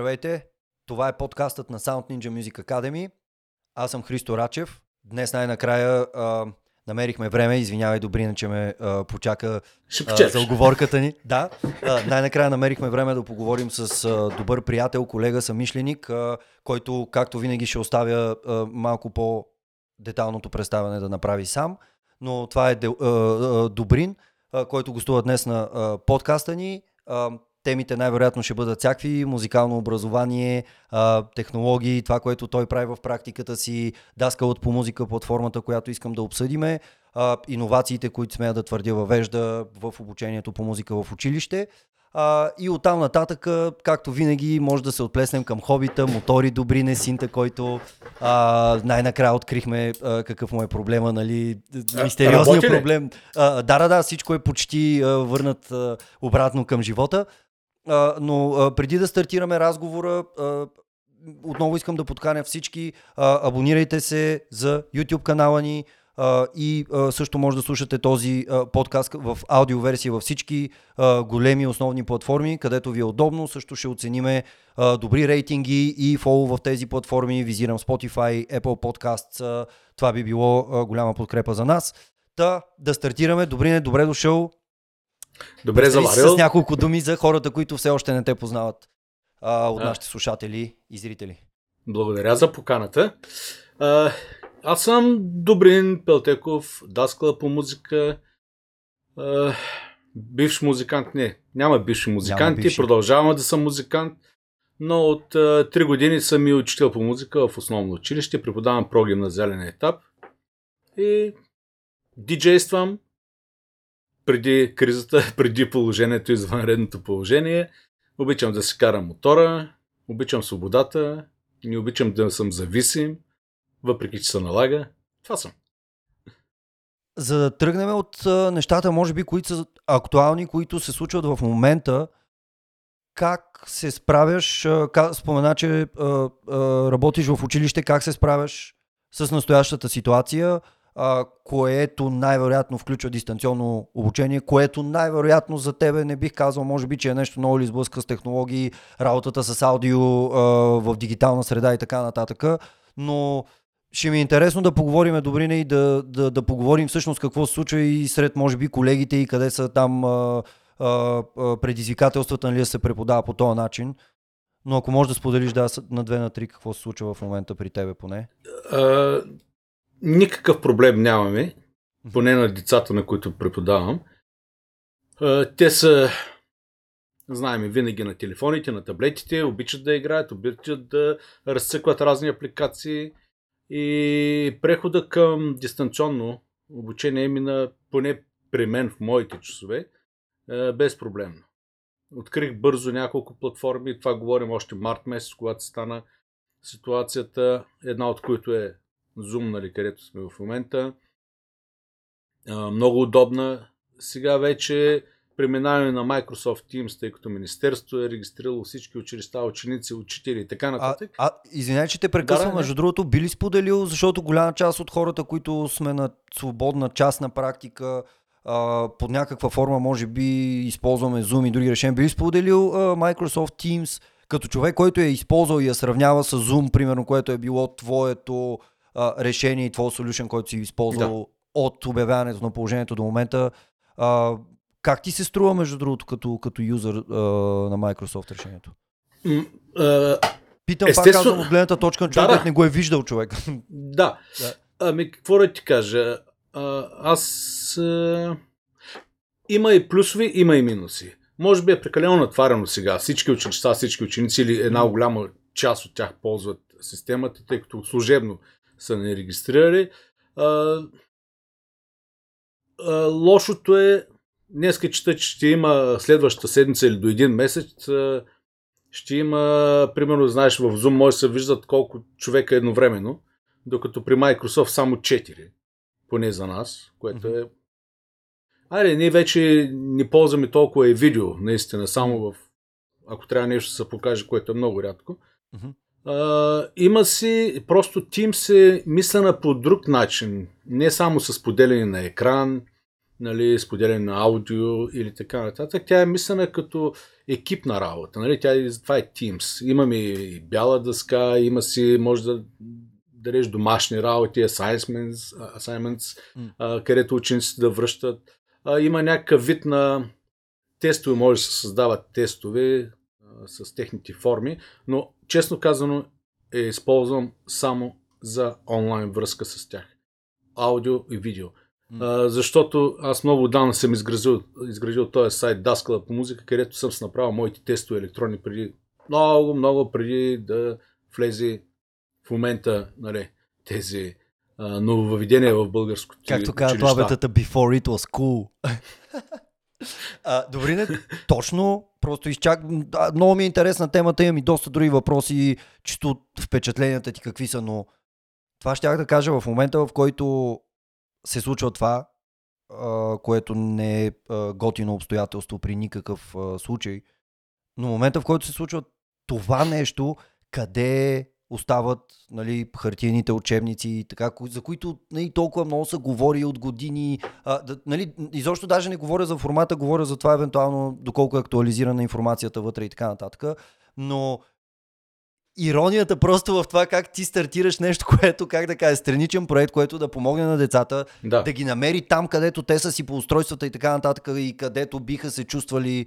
Здравейте! Това е подкастът на Sound Ninja Music Academy. Аз съм Христо Рачев. Днес най-накрая а, намерихме време. Извинявай, Добрина, че ме а, почака а, за оговорката ни. Да, а, най-накрая намерихме време да поговорим с а, добър приятел, колега, самишленик, а, който, както винаги, ще оставя а, малко по-деталното представяне да направи сам. Но това е а, а, Добрин, а, който гостува днес на а, подкаста ни. А, темите най-вероятно ще бъдат всякакви, музикално образование, технологии, това, което той прави в практиката си, даскалът по музика, платформата, която искам да обсъдиме, иновациите, които смея да твърдя въвежда в обучението по музика в училище. А, и оттам нататък, както винаги, може да се отплеснем към хобита, мотори, добри несинта, който а, най-накрая открихме а, какъв му е проблема, нали, мистериозният проблем. А, да, да, да, всичко е почти а, върнат а, обратно към живота. А, но а, преди да стартираме разговора, а, отново искам да подканя всички. А, абонирайте се за YouTube канала ни а, и а, също може да слушате този а, подкаст в аудиоверсия във всички а, големи основни платформи, където ви е удобно. Също ще оцениме а, добри рейтинги и фоло в тези платформи. Визирам Spotify, Apple Podcasts. А, това би било а, голяма подкрепа за нас. Та, да стартираме. Добрине, добре дошъл. Добре заварил. С няколко думи за хората, които все още не те познават а, от а. нашите слушатели и зрители. Благодаря за поканата. А, аз съм Добрин Пелтеков, даскала по музика. А, бивш музикант, не, няма бивши музиканти, бивши. продължавам да съм музикант, но от а, 3 години съм и учител по музика в основно училище, преподавам прогимназиален етап и диджействам, преди кризата, преди положението, извънредното положение. Обичам да си карам мотора, обичам свободата, не обичам да съм зависим, въпреки че се налага. Това съм. За да тръгнем от нещата, може би, които са актуални, които се случват в момента, как се справяш, спомена, че работиш в училище, как се справяш с настоящата ситуация, а, което най-вероятно включва дистанционно обучение, което най-вероятно за тебе не бих казал, може би, че е нещо много ли сблъска с технологии, работата с аудио а, в дигитална среда и така нататък. Но ще ми е интересно да поговорим, Добрина, и да, да, да поговорим всъщност какво се случва и сред, може би, колегите и къде са там а, а, предизвикателствата, нали, да се преподава по този начин. Но ако можеш да споделиш да, на две на три какво се случва в момента при тебе поне. Никакъв проблем нямаме, поне на децата, на които преподавам. Те са, знаем, винаги на телефоните, на таблетите, обичат да играят, обичат да разцъкват разни апликации и прехода към дистанционно обучение мина поне при мен в моите часове безпроблемно. Открих бързо няколко платформи, това говорим още март месец, когато стана ситуацията, една от които е Zoom, нали, където сме в момента. А, много удобна. Сега вече преминаваме на Microsoft Teams, тъй като Министерството е регистрирало всички училища, ученици, учители и така нататък. А, а извинявай, че те прекъсвам, да, между другото, би ли споделил, защото голяма част от хората, които сме на свободна частна практика, а, под някаква форма, може би, използваме Zoom и други решения, би ли споделил а, Microsoft Teams като човек, който е използвал и я сравнява с Zoom, примерно, което е било твоето а, решение и твой solution, който си използвал да. от обявяването на положението до момента. А, как ти се струва, между другото, като, като юзър а, на Microsoft решението? Mm, uh, Питам естествено... пак казвам от гледната точка на човек, да, да. не го е виждал човек. Да. да. Ами, какво да ти кажа? А, аз... А... Има и плюсови, има и минуси. Може би е прекалено натварено сега. Всички училища, всички ученици или една голяма част от тях ползват системата, тъй като служебно са не регистрирали. А, а, лошото е, днеска чета, че ще има следващата седмица или до един месец, а, ще има, примерно, знаеш, в Zoom може да се виждат колко човека едновременно, докато при Microsoft само 4, поне за нас, което е Айде, ние вече не ползваме толкова и видео, наистина, само в... Ако трябва нещо да се покаже, което е много рядко. Uh-huh. Има си, просто Teams е мислена по друг начин. Не само с поделяне на екран, нали, споделяне на аудио или така нататък. Тя е мислена като екипна работа. Нали? Тя, е, това е Teams. Имаме и бяла дъска, има си, може да дадеш домашни работи, assignments, assignments mm. а, където учениците да връщат. А, има някакъв вид на тестове, може да се създават тестове а, с техните форми, но честно казано е използвам само за онлайн връзка с тях. Аудио и видео. Mm. А, защото аз много отдавна съм изградил, изградил този сайт Даскала по музика, където съм с направил моите тестове електронни преди много, много преди да влезе в момента нали, тези а, нововъведения в българското Както казват лабетата, before it was cool. а, добре, не, точно, просто изчак... много ми е интересна темата, имам и доста други въпроси, чисто впечатленията ти какви са, но това ще да кажа в момента, в който се случва това, а, което не е а, готино обстоятелство при никакъв а, случай, но момента, в който се случва това нещо, къде остават нали, хартиените учебници, така, за които нали, толкова много се говори от години. А, да, нали, изобщо даже не говоря за формата, говоря за това евентуално доколко е актуализирана информацията вътре и така нататък. Но иронията просто в това как ти стартираш нещо, което, как да кажа, страничен проект, което да помогне на децата, да, да ги намери там, където те са си по устройствата и така нататък и където биха се чувствали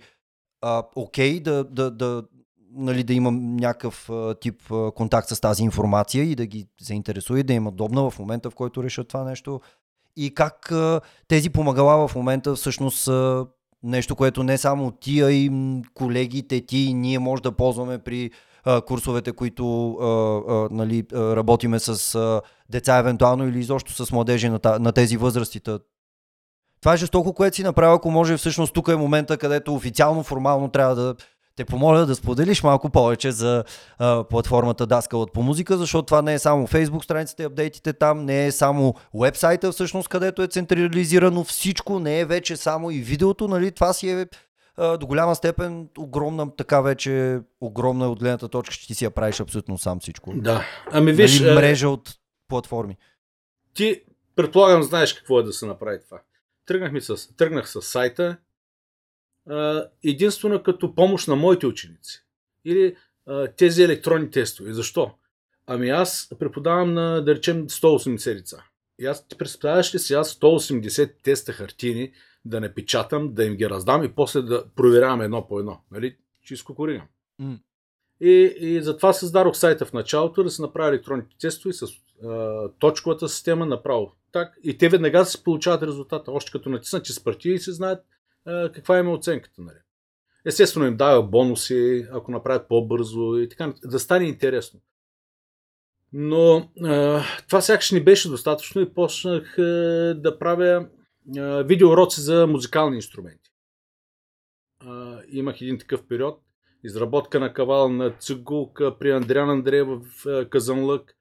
окей, okay, да, да, да, нали, да имам някакъв тип контакт с тази информация и да ги заинтересува да им удобна в момента, в който решат това нещо. И как тези помагала в момента всъщност са нещо, което не само ти, а и колегите ти и ние може да ползваме при курсовете, които нали, работиме с деца евентуално или изобщо с младежи на, тези възрастите. Това е жестоко, което си направил, ако може всъщност тук е момента, където официално, формално трябва да те помоля да споделиш малко повече за а, платформата Даскалът по музика, защото това не е само Facebook страницата и апдейтите там, не е само вебсайта всъщност, където е централизирано всичко, не е вече само и видеото, нали? Това си е а, до голяма степен огромна, така вече огромна от гледната точка, че ти си я правиш абсолютно сам всичко. Да. Ами виж... Нали, мрежа от платформи. Ти, предполагам, знаеш какво е да се направи това. Тръгнах, ми с, тръгнах с сайта, единствено като помощ на моите ученици. Или тези електронни тестове. Защо? Ами аз преподавам на, да речем, 180 деца. И аз ти представяш ли си аз 180 теста хартини да не печатам, да им ги раздам и после да проверявам едно по едно. Нали? Чисто коригам. Mm. И, и затова създадох сайта в началото да се направи електронните тестове с а, точковата система направо. Так, и те веднага се получават резултата. Още като натиснат, че с партии се знаят каква има оценката. Нали. Естествено им дава бонуси, ако направят по-бързо и така, да стане интересно. Но а, това сякаш не беше достатъчно и почнах а, да правя а, видеоуроци за музикални инструменти. А, имах един такъв период. Изработка на кавал на цигулка при Андриан Андреев в Казанлък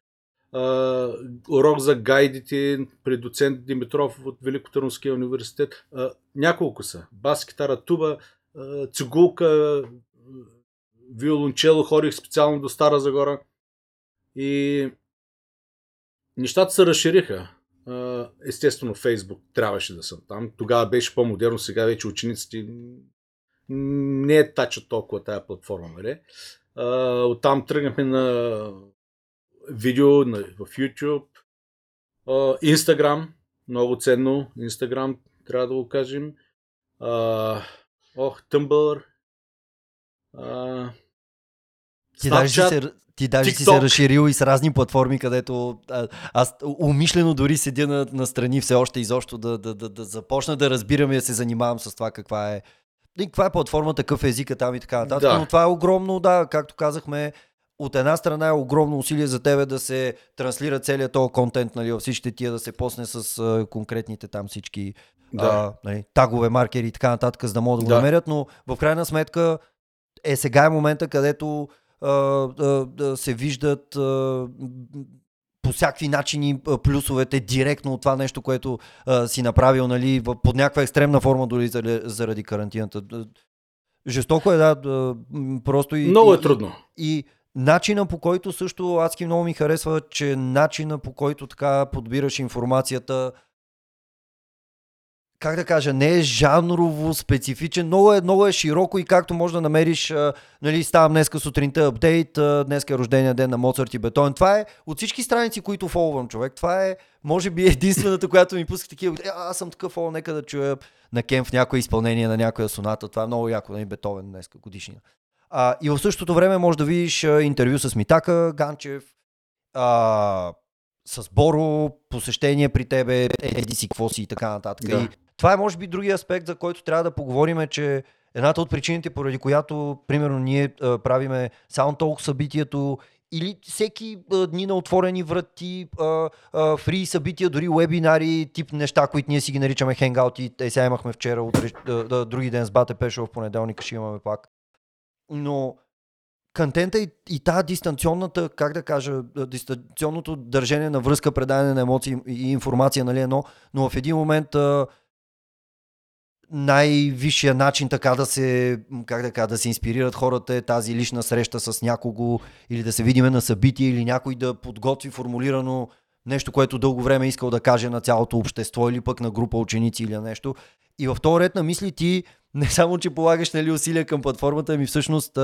урок за гайдите при доцент Димитров от Великотърновския университет. Няколко са. Бас, китара, туба, цигулка, виолончело, ходих специално до Стара Загора. И нещата се разшириха. Естествено, Фейсбук трябваше да съм там. Тогава беше по-модерно, сега вече учениците не е тачат толкова тая платформа. Нали? Оттам тръгнахме на видео в YouTube, Instagram, много ценно, Instagram, трябва да го кажем. Ох, Tumblr. Ти даже, си се, ти даже си се разширил и с разни платформи, където а, аз умишлено дори седя на, на страни все още изобщо да, да, да, да започна да разбирам и да се занимавам с това каква е каква е платформа, какъв е езика там и така нататък. Да. Но това е огромно, да, както казахме, от една страна е огромно усилие за тебе да се транслира целият този контент, нали, всичките тия да се посне с а, конкретните там всички да. а, нали, тагове, маркери и така нататък, за да могат да го да. намерят, но в крайна сметка е сега е момента, където а, а, се виждат а, по всякакви начини плюсовете директно от това нещо, което а, си направил нали, под някаква екстремна форма дори заради карантината. Жестоко е, да, просто и... Много е трудно. И, и Начина по който също адски много ми харесва, че начина по който така подбираш информацията как да кажа, не е жанрово специфичен, много е, много е широко и както може да намериш, нали, ставам днеска сутринта апдейт, днес е рождения ден на Моцарт и Бетон. Това е от всички страници, които фолвам, човек. Това е, може би, единствената, която ми пуска такива. Е, аз съм такъв фол, нека да чуя на Кен в някое изпълнение на някоя соната. Това е много яко, нали, Бетовен днеска годишнина. А, и в същото време може да видиш а, интервю с Митака Ганчев, а, с Боро, посещение при тебе, еди си, какво си и така нататък. Да. И това е може би другия аспект, за който трябва да поговорим, е, че едната от причините, поради която, примерно, ние а, правиме Sound събитието или всеки а, дни на отворени врати, а, а, фри събития, дори вебинари, тип неща, които ние си ги наричаме хенгаути. Те сега имахме вчера, утре, а, а, други ден с Бате Пешо, в понеделник ще имаме пак. Но контента и, и тази дистанционната, как да кажа, дистанционното държение на връзка, предаване на емоции и информация, нали, едно, но в един момент най-висшия начин така да се, как да кажа, да се инспирират хората е тази лична среща с някого или да се видиме на събитие или някой да подготви формулирано нещо, което дълго време е искал да каже на цялото общество или пък на група ученици или нещо. И в този ред на мисли ти не само, че полагаш нали, усилия към платформата, ми всъщност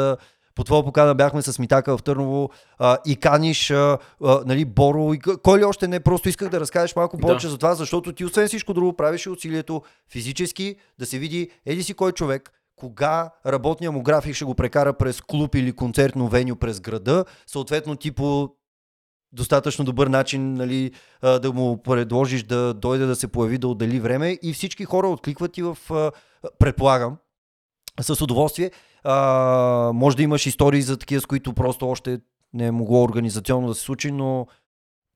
по твоя покана бяхме с Митака в Търново а, и каниш а, а, нали, Боро. И, кой ли още не? Просто исках да разкажеш малко повече да. за това, защото ти освен всичко друго правиш усилието физически да се види еди си кой човек, кога работния му график ще го прекара през клуб или концертно веню през града, съответно ти по достатъчно добър начин нали, да му предложиш да дойде да се появи, да отдели време и всички хора откликват и в, предполагам, с удоволствие. А, може да имаш истории за такива, с които просто още не е могло организационно да се случи, но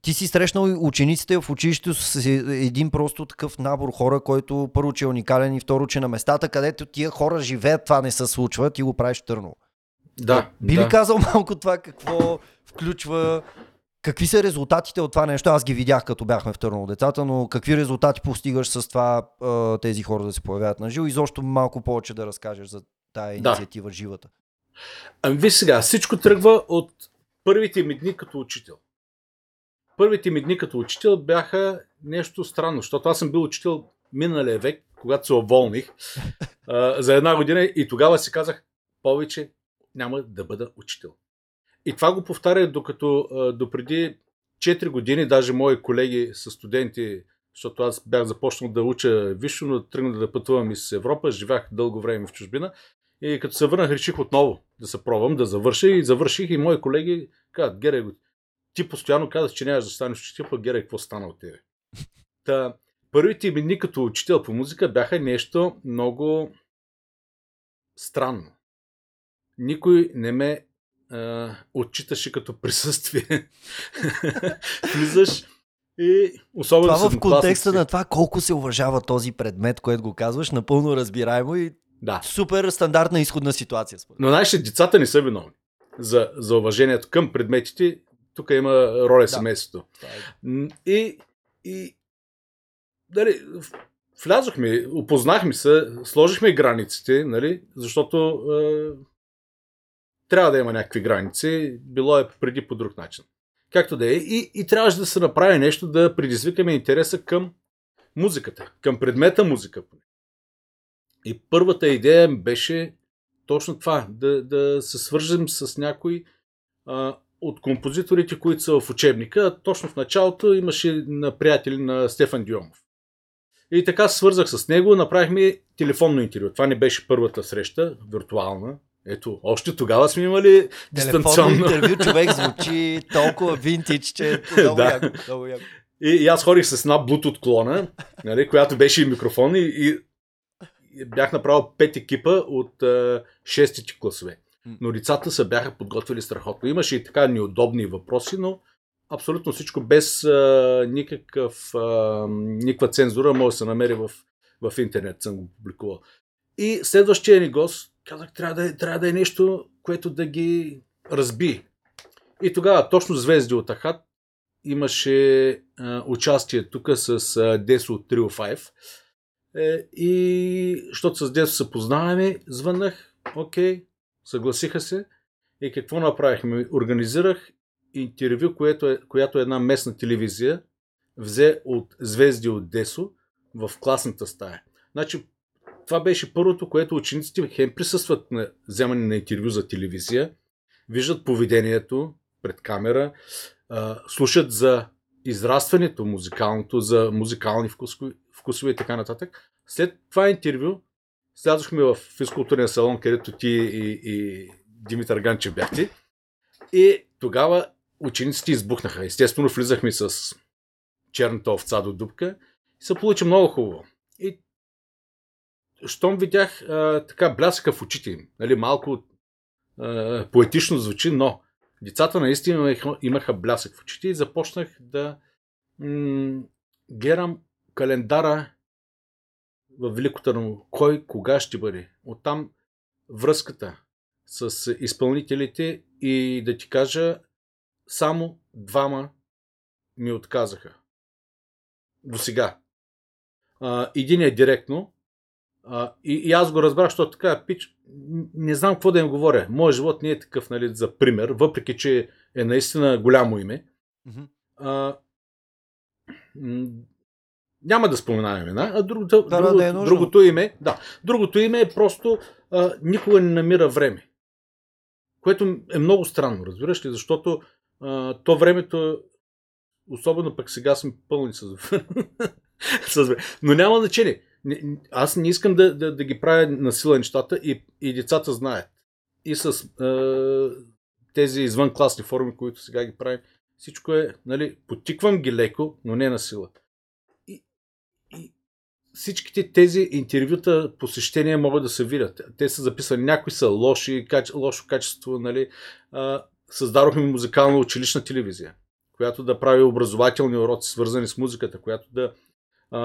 ти си срещнал учениците в училището с един просто такъв набор хора, който първо, че е уникален и второ, че на местата, където тия хора живеят, това не се случва, ти го правиш търно. Да. Би да. ли казал малко това какво включва Какви са резултатите от това нещо? Аз ги видях като бяхме в Търново децата, но какви резултати постигаш с това тези хора да се появяват на живо и защо малко повече да разкажеш за тая инициатива да. живата? Ами виж сега, всичко тръгва от първите ми дни като учител. Първите ми дни като учител бяха нещо странно, защото аз съм бил учител миналия век, когато се уволних за една година и тогава си казах, повече няма да бъда учител. И това го повтаря докато допреди 4 години, даже мои колеги са студенти, защото аз бях започнал да уча висше, но тръгнах да пътувам из Европа, живях дълго време в чужбина. И като се върнах, реших отново да се пробвам, да завърша и завърших и мои колеги казват, Гере, ти постоянно казваш, че нямаш да станеш учител, пък Гере, какво стана от тебе? Та, първите ми дни като учител по музика бяха нещо много странно. Никой не ме отчиташе като присъствие. Влизаш и особено Това в контекста на това колко се уважава този предмет, което го казваш, напълно разбираемо и да. супер стандартна изходна ситуация. Според. Но знаеш, децата не са виновни за, за уважението към предметите. Тук има роля да. семейството. Е. И, и дали, влязохме, опознахме се, сложихме границите, нали, защото е, трябва да има някакви граници, било е преди по друг начин. Както да е. И, и трябваше да се направи нещо да предизвикаме интереса към музиката, към предмета музика. И първата идея беше точно това, да, да се свържем с някой а, от композиторите, които са в учебника. Точно в началото имаше на приятели на Стефан Дюомов. И така свързах с него, направихме телефонно интервю. Това не беше първата среща, виртуална, ето, още тогава сме имали дистанционно. интервю човек звучи толкова винтич, че е много да. яко. Много яко. И, и аз ходих с една Bluetooth клона, нали, която беше и микрофон и, и, и бях направил пет екипа от а, шестите класове. Но лицата се бяха подготвили страхотно. Имаше и така неудобни въпроси, но абсолютно всичко без а, никакъв, а, никаква цензура може да се намери в, в интернет. Съм го публикувал. И следващия ни гост казах, трябва да, е, трябва да е нещо, което да ги разби. И тогава точно Звезди от Ахат имаше а, участие тук с а, Десо от Trio 5. Е, и, защото с Десо се познаваме, звъннах, окей, съгласиха се. И какво направихме? Организирах интервю, което е, която една местна телевизия взе от Звезди от Десо в класната стая. Значи, това беше първото, което учениците хем присъстват на вземане на интервю за телевизия, виждат поведението пред камера, слушат за израстването музикалното, за музикални вкусове, и така нататък. След това интервю слязохме в физкултурния салон, където ти и, и Димитър Ганчев бяхте. И тогава учениците избухнаха. Естествено, влизахме с черната овца до дупка и се получи много хубаво. Щом видях а, така блясъка в очите им, нали, малко а, поетично звучи, но децата наистина имаха блясък в очите и започнах да м- гледам календара в Велико Търново. Кой, кога ще бъде. Оттам връзката с изпълнителите и да ти кажа, само двама ми отказаха. До сега. Един е директно. А, и, и аз го разбрах, защото така, пич, не знам какво да им говоря. Моят живот не е такъв, нали, за пример, въпреки, че е наистина голямо име. Mm-hmm. А, няма да споменаваме имена, а другото, да, друго, да е другото име, да, другото име е просто а, никога не намира време. Което е много странно, разбираш ли, защото а, то времето, особено пък сега сме пълни с, с време. Но няма значение. Аз не искам да, да, да ги правя на сила нещата и, и децата знаят. И с а, тези извънкласни форми, които сега ги правим, всичко е, нали, потиквам ги леко, но не на сила всичките тези интервюта, посещения могат да се видят. Те са записани, някои са лоши, каче, лошо качество, нали. А, създадохме музикална училищна телевизия, която да прави образователни уроци, свързани с музиката, която да а,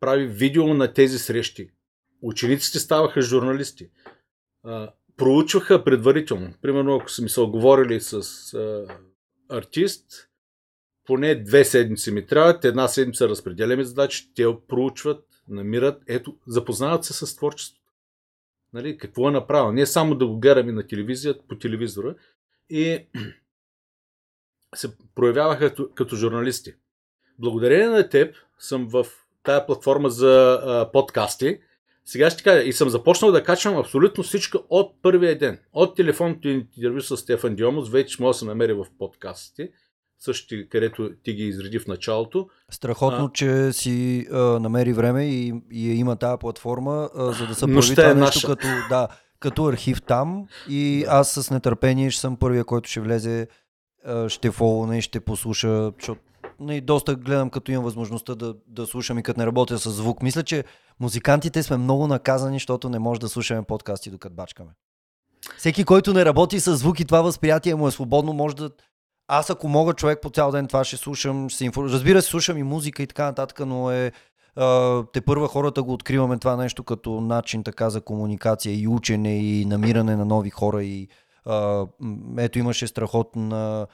прави видео на тези срещи. Учениците ставаха журналисти. Проучваха предварително. Примерно, ако са ми се оговорили с а, артист, поне две седмици ми трябват, една седмица разпределяме задачи, те проучват, намират, ето, запознават се с творчеството. Нали, какво е направил. Не само да го гледаме на телевизията, по телевизора. И се проявяваха като, като журналисти. Благодарение на теб съм в тая платформа за а, подкасти. Сега ще кажа, и съм започнал да качвам абсолютно всичко от първия ден. От телефонното интервю с Стефан Диомос, вече може да се намери в подкастите същите, където ти ги изреди в началото. Страхотно, а, че си а, намери време и, и има тази платформа, а, за да се появи това е нещо наша. като, да, като архив там и аз с нетърпение ще съм първия, който ще влезе, ще фолна и ще послуша, защото не, доста гледам, като имам възможността да, да слушам и като не работя с звук. Мисля, че музикантите сме много наказани, защото не може да слушаме подкасти докато бачкаме. Всеки, който не работи с звук и това възприятие му е свободно, може да, аз ако мога човек по цял ден това ще слушам, ще инфор... разбира се, слушам и музика и така нататък, но е те първа хората го откриваме това нещо като начин така за комуникация и учене и намиране на нови хора и ето имаше страхотна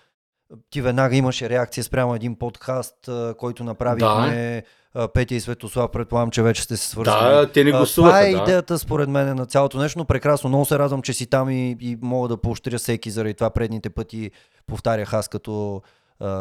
ти веднага имаше реакция спрямо един подкаст, който направихме да. Петя и Светослав, предполагам, че вече сте се свързали. Да, те не гласуваха. Това е да. идеята според мен на цялото нещо, но прекрасно. Много се радвам, че си там и, и мога да поощря всеки заради това предните пъти повтарях аз като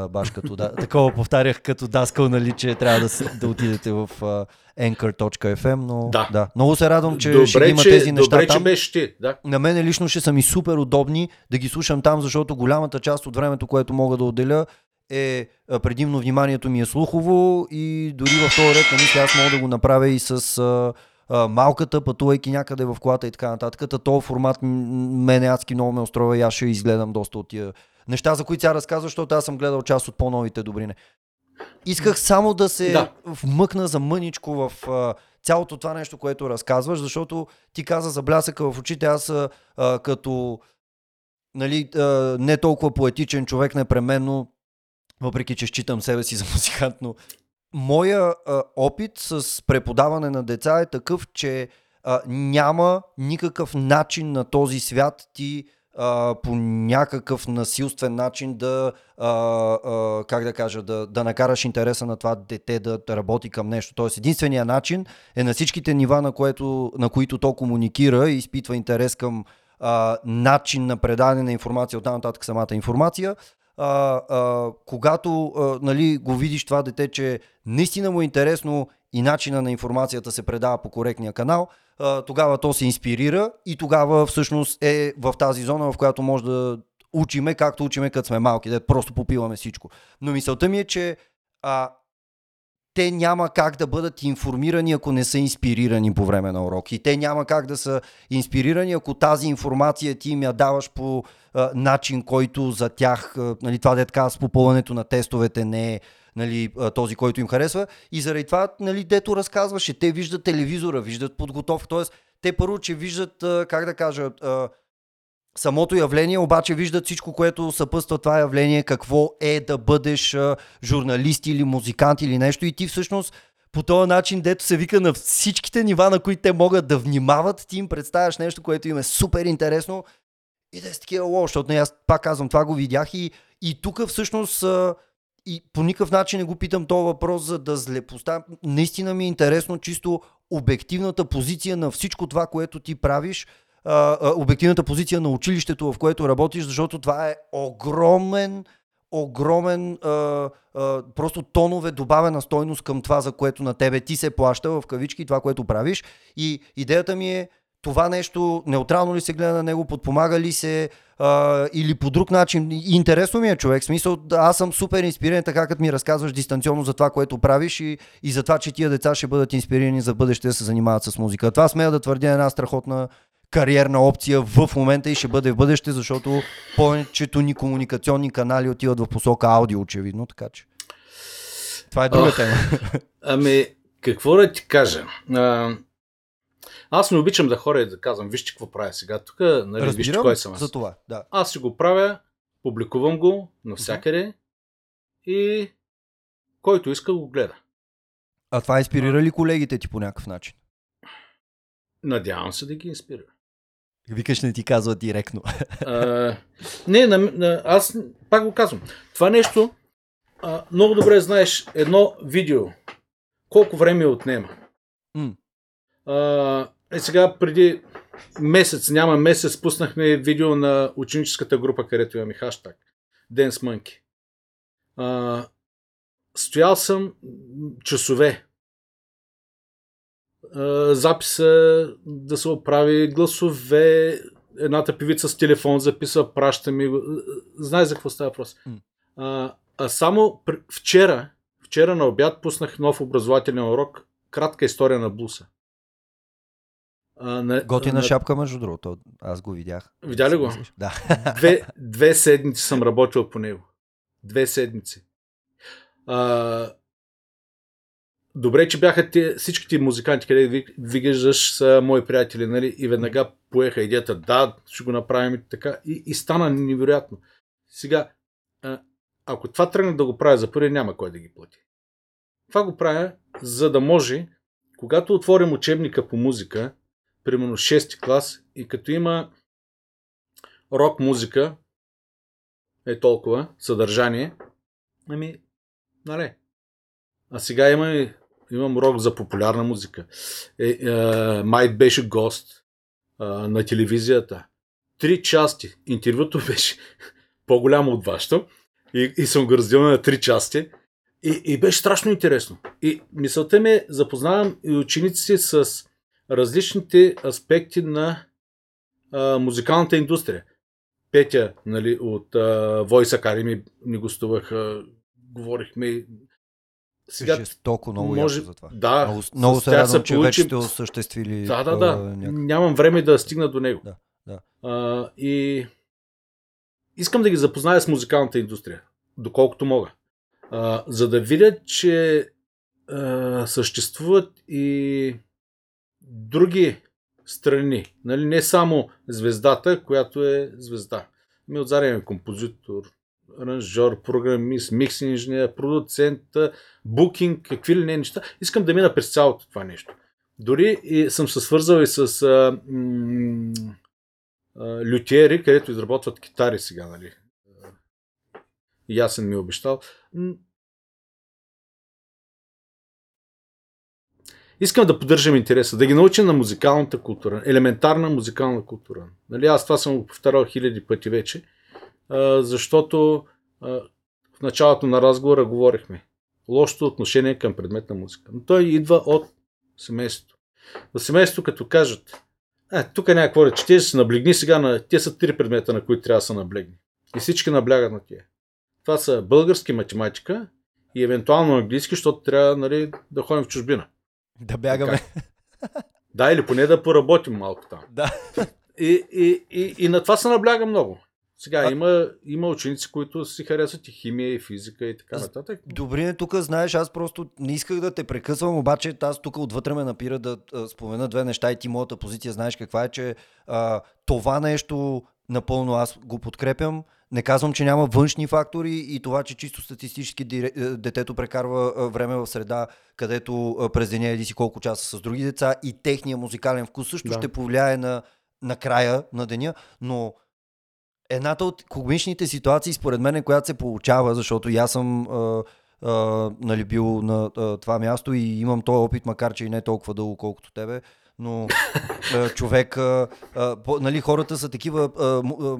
Баш като да, такова повтарях като даскал, нали, че трябва да, да отидете в uh, anchor.fm, но да. да. Много се радвам, че добре, ще има че, тези неща добре, там. Че беше ти, да. На мен лично ще са ми супер удобни да ги слушам там, защото голямата част от времето, което мога да отделя е предимно вниманието ми е слухово и дори в този ред, нали, аз мога да го направя и с uh, а, малката, пътувайки някъде в колата и така нататък. Та този формат мене адски много ме устроя и аз ще изгледам доста от тия неща, за които сега разказвам, защото аз съм гледал част от по-новите добрини. Исках само да се да. вмъкна за мъничко в а, цялото това нещо, което разказваш, защото ти каза за блясъка в очите, аз а, като нали, а, не толкова поетичен човек непременно, въпреки че считам себе си за музикант, но моя а, опит с преподаване на деца е такъв, че а, няма никакъв начин на този свят ти а, по някакъв насилствен начин да, а, а, как да кажа, да, да накараш интереса на това дете да, работи към нещо. Тоест единствения начин е на всичките нива, на, което, на които то комуникира и изпитва интерес към а, начин на предаване на информация, от нататък самата информация, а, а, когато а, нали, го видиш това дете, че наистина му е интересно и начина на информацията се предава по коректния канал, тогава то се инспирира и тогава всъщност е в тази зона, в която може да учиме, както учиме като сме малки, да просто попиваме всичко. Но мисълта ми е, че а, те няма как да бъдат информирани, ако не са инспирирани по време на уроки. Те няма как да са инспирирани, ако тази информация ти им я даваш по начин, който за тях, нали, това детка с попълването на тестовете не е нали, този, който им харесва. И заради това, нали, дето разказваше, те виждат телевизора, виждат подготовка. Тоест, те първо, че виждат, как да кажа, самото явление, обаче виждат всичко, което съпъства това явление, какво е да бъдеш журналист или музикант или нещо и ти всъщност по този начин, дето се вика на всичките нива, на които те могат да внимават, ти им представяш нещо, което им е супер интересно и да е с такива лошо, защото аз пак казвам, това го видях и, и тук всъщност и по никакъв начин не го питам този въпрос, за да злепоставям. Наистина ми е интересно чисто обективната позиция на всичко това, което ти правиш, обективната позиция на училището, в което работиш, защото това е огромен, огромен просто тонове добавена стойност към това, за което на тебе ти се плаща в кавички, това, което правиш. И идеята ми е това нещо, неутрално ли се гледа на него, подпомага ли се а, или по друг начин. Интересно ми е човек, смисъл, аз съм супер инспириран, така като ми разказваш дистанционно за това, което правиш и, и за това, че тия деца ще бъдат инспирирани за бъдеще да се занимават с музика. Това смея да твърдя една страхотна кариерна опция в момента и ще бъде в бъдеще, защото повечето ни комуникационни канали отиват в посока аудио, очевидно, така че. Това е друга Ох, тема. Ами, какво да ти кажа? А, аз не обичам да хора и да казвам, вижте какво правя сега тук, нали, вижте кой съм аз. За това, да. Аз си го правя, публикувам го навсякъде uh-huh. и който иска го гледа. А това инспирира ли колегите ти по някакъв начин? Надявам се да ги инспирира. Викаш не ти казва директно. А, не, на, на, аз пак го казвам. Това нещо, а, много добре знаеш, едно видео, колко време отнема. Mm. А, е сега преди месец, няма месец, пуснахме видео на ученическата група, където имаме хаштаг Dance Monkey. А, стоял съм часове. А, записа да се оправи гласове, едната певица с телефон записва, праща ми. Знае за какво става въпрос. А, а само вчера, вчера на обяд пуснах нов образователен урок, кратка история на блуса. А, на, Готина на... шапка, между другото. Аз го видях. Видя ли го? Да. Две, две седмици съм работил по него. Две седмици. А, добре, че бяха те, всичките музиканти, къде виждаш, са мои приятели, нали? И веднага поеха идеята, да, ще го направим и така. И, и стана невероятно. Сега, а, ако това тръгна да го правя за първи, няма кой да ги плати. Това го правя, за да може, когато отворим учебника по музика, примерно 6 клас и като има рок музика, е толкова, съдържание, ами, нали. А сега има, имам рок за популярна музика. Е, е, Майт беше гост е, на телевизията. Три части. Интервюто беше по-голямо от вашето. И, и съм го разделил на три части. И, и беше страшно интересно. И мисълта ми е, запознавам и учениците с различните аспекти на а, музикалната индустрия. Петя нали, от а, Voice Academy ни гостуваха, говорихме. Сега, Жестоко, много може... за това. Да, много, много се радвам, че вече сте осъществили. Да, да, да. А, Нямам време да стигна до него. Да, да. А, и искам да ги запозная с музикалната индустрия, доколкото мога. А, за да видят, че а, съществуват и други страни. Нали? Не само звездата, която е звезда. Ми отзаряме композитор, аранжор, програмист, микс инженер, продуцент, букинг, какви ли не неща. Искам да мина през цялото това нещо. Дори и съм се свързал и с а, м- а, лютиери, където изработват китари сега, нали. Ясен ми е обещал. Искам да поддържам интереса, да ги науча на музикалната култура, елементарна музикална култура. Нали, аз това съм го повтарял хиляди пъти вече, а, защото а, в началото на разговора говорихме. лошото отношение към предмет на музика. Но той идва от семейството. В семейството, като кажат, е, тук няма какво да четеш, се наблегни сега на... Те са три предмета, на които трябва да се наблегни. И всички наблягат на тия. Това са български математика и евентуално английски, защото трябва нали, да ходим в чужбина. Да бягаме. Да, или поне да поработим малко там. Да. И, и, и, и на това се набляга много. Сега а... има, има ученици, които си харесват и химия, и физика, и така нататък. Добре, тук знаеш, аз просто не исках да те прекъсвам, обаче аз тук отвътре ме напира да а, спомена две неща и ти моята позиция знаеш каква е, че а, това нещо напълно аз го подкрепям. Не казвам, че няма външни фактори и това, че чисто статистически детето прекарва време в среда, където през деня еди си колко часа с други деца и техния музикален вкус също да. ще повлияе на, на края на деня, но едната от комичните ситуации, според мен, която се получава, защото аз съм а, а, нали, бил на а, това място и имам този опит, макар че и не толкова дълго, колкото тебе, но а, човек, а, а, по, нали, хората са такива. А, а,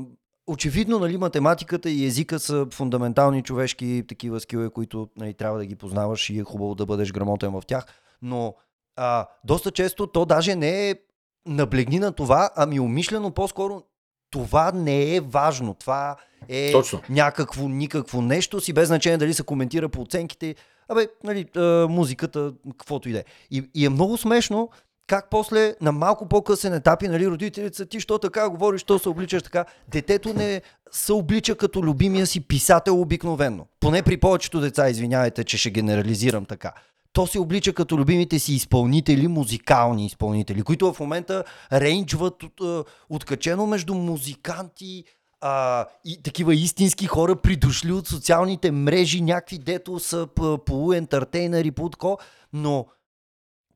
очевидно, нали, математиката и езика са фундаментални човешки такива скилове, които нали, трябва да ги познаваш и е хубаво да бъдеш грамотен в тях. Но а, доста често то даже не е наблегни на това, ами умишлено по-скоро това не е важно. Това е Точно. някакво, никакво нещо си, без значение дали се коментира по оценките. Абе, нали, музиката, каквото и да е. И е много смешно, как после на малко по-късен етапи, нали, родителите са ти, що така говориш, що се обличаш така. Детето не се облича като любимия си писател обикновенно. Поне при повечето деца, извинявайте, че ще генерализирам така то се облича като любимите си изпълнители, музикални изпълнители, които в момента рейнджват от, откачено между музиканти а, и такива истински хора, придошли от социалните мрежи, някакви дето са полуентертейнери, по но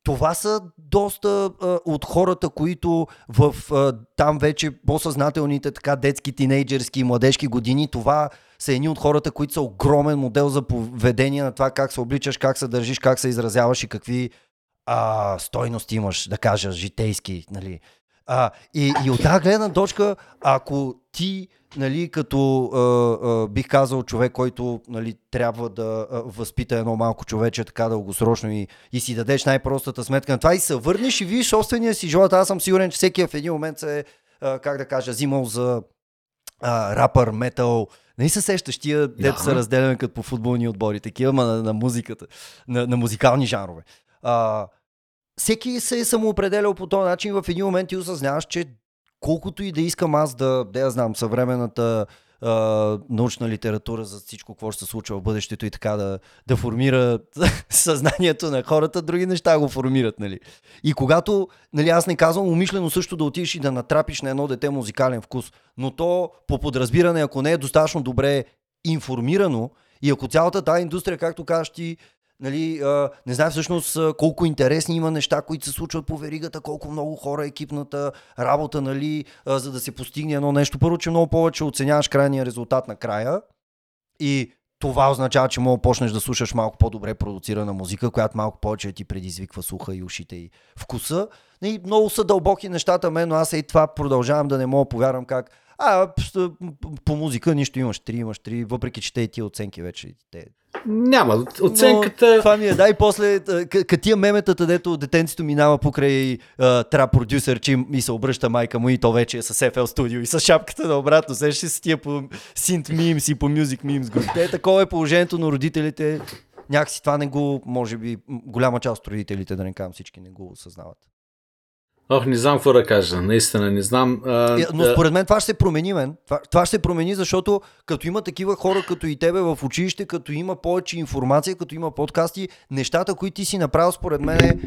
това са доста а, от хората, които в а, там вече по-съзнателните така детски, тинейджерски и младежки години, това са едни от хората, които са огромен модел за поведение на това как се обличаш, как се държиш, как се изразяваш и какви а, стойности имаш, да кажа, житейски. Нали. А, и, и от тази гледна точка, ако ти, нали, като а, а, бих казал човек, който нали, трябва да а, възпита едно малко човече така дългосрочно и, и си дадеш най-простата сметка на това и се върнеш и видиш собствения си живот, аз съм сигурен, че всеки в един момент се, а, как да кажа, взимал за а, рапър, метал, не се сещаш тия, дето са разделени като по футболни отбори, такива, ма на, на музиката, на, на музикални жанрове. А, всеки се е самоопределял по този начин в един момент и осъзнаваш, че колкото и да искам аз да, да я знам, съвременната а, научна литература за всичко, какво ще се случва в бъдещето и така да, да формира съзнанието на хората, други неща го формират. Нали. И когато, нали, аз не казвам умишлено също да отидеш и да натрапиш на едно дете музикален вкус, но то по подразбиране, ако не е достатъчно добре информирано и ако цялата тази индустрия, както кажеш ти, Нали, а, не знам всъщност колко интересни има неща, които се случват по веригата, колко много хора, екипната работа, нали, а, за да се постигне едно нещо. Първо, че много повече оценяваш крайния резултат на края и това означава, че мога да почнеш да слушаш малко по-добре продуцирана музика, която малко повече ти предизвиква слуха и ушите и вкуса. И много са дълбоки нещата мен, но аз и това продължавам да не мога да повярвам как а, по музика нищо имаш три, имаш три, въпреки че те и тия оценки вече. Те... Няма, оценката... Но, това ми е, да, и после, катия меметата, дето детенцето минава покрай трап продюсер, че и се обръща майка му и то вече е с FL Studio и с шапката на обратно, сещаш се тия по синт мимс и по мюзик мимс. Те, такова е положението на родителите. Някакси това не го, може би, голяма част от родителите, да не кажам всички, не го осъзнават. Ох, не знам какво да кажа. Наистина не знам. А, е, Но според мен това ще се промени, мен. Това, това ще се промени, защото като има такива хора като и тебе в училище, като има повече информация, като има подкасти, нещата, които ти си направил, според мен,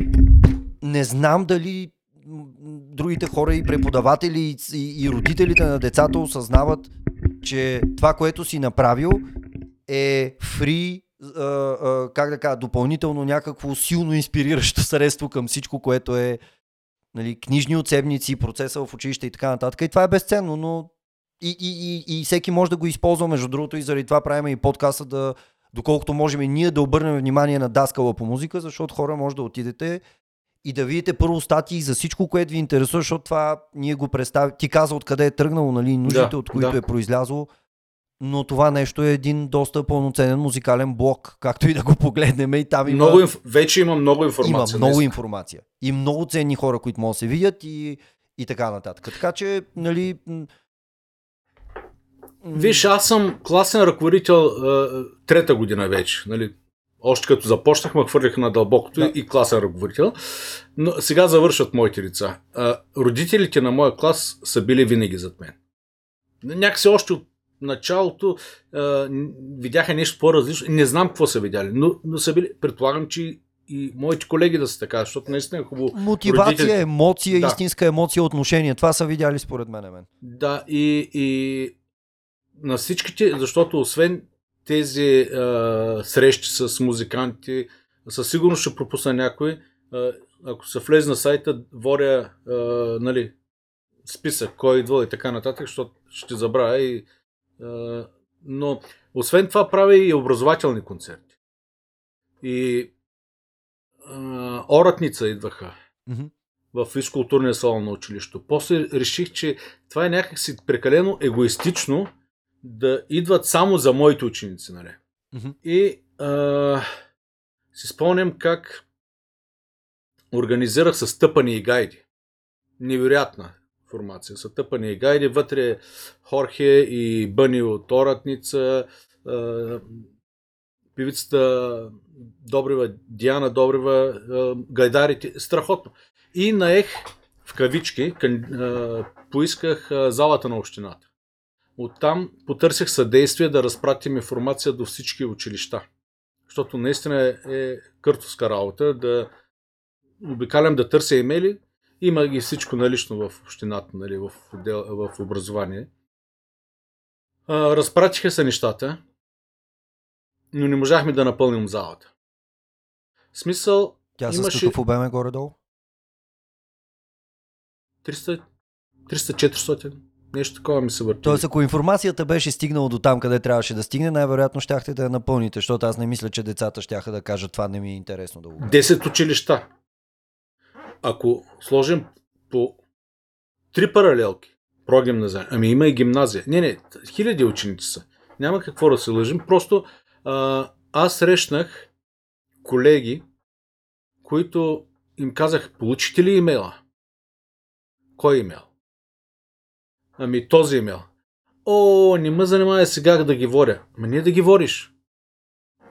не знам дали другите хора и преподаватели и, и, и родителите на децата осъзнават, че това, което си направил е фри, как да кажа, допълнително някакво силно инспириращо средство към всичко, което е нали, книжни учебници, процеса в училище и така нататък. И това е безценно, но и, и, и, и всеки може да го използва, между другото, и заради това правим и подкаста да, доколкото можем и ние да обърнем внимание на даскала по музика, защото хора може да отидете и да видите първо статии за всичко, което ви интересува, защото това ние го представи. Ти каза откъде е тръгнало, нали, нуждите, да, от които да. е произлязло. Но това нещо е един доста пълноценен музикален блок, както и да го погледнем. И там има... Много инф... Вече има много информация. Има много информация. И много ценни хора, които могат да се видят и, и така нататък. Така че, нали... Виж, аз съм класен ръководител трета година вече. Нали? Още като започнах, ме хвърлиха на дълбокото да. и класен ръководител. Но сега завършват моите лица. Родителите на моя клас са били винаги зад мен. Някакси още от началото а, видяха нещо по-различно. Не знам какво са видяли, но, но са били, предполагам, че и моите колеги да са така, защото наистина е хубаво. Мотивация, родителите... емоция, да. истинска емоция, отношение. Това са видяли според мен. мен. Да, и, и на всичките, защото освен тези а, срещи с музиканти, със сигурност ще пропусна някой. А, ако се влезе на сайта, воря а, нали, списък, кой идва и така нататък, защото ще забравя. И, но освен това правя и образователни концерти. И а, оратница идваха mm-hmm. в физкултурния салон на училището. После реших, че това е някакси прекалено егоистично да идват само за моите ученици. Нали? Mm-hmm. И а, си спомням как организирах с тъпани и гайди. Невероятна формация. Са тъпани и гайди. Вътре Хорхе и Бъни от Оратница, певицата Добрева, Диана Добрева, гайдарите. Страхотно. И наех в кавички, поисках залата на общината. Оттам потърсих съдействие да разпратим информация до всички училища. Защото наистина е, е къртовска работа да обикалям да търся имейли. Има ги всичко налично в общината, нали, в, отдел, в образование. А, разпратиха се нещата, но не можахме да напълним залата. В смисъл. Тя имаше... с какъв обем е горе-долу? 300-400. Нещо такова ми се върти. Тоест, ако информацията беше стигнала до там, къде трябваше да стигне, най-вероятно щяхте да я напълните, защото аз не мисля, че децата щяха да кажат това не ми е интересно да го кажа. Десет училища. Ако сложим по три паралелки, прогимназия, ами има и гимназия. Не, не, хиляди ученици са. Няма какво да се лъжим. Просто а, аз срещнах колеги, които им казах, получите ли имейла? Кой имейл? Ами този имейл. О, не ме занимава сега да ги воря. Ма не да ги вориш.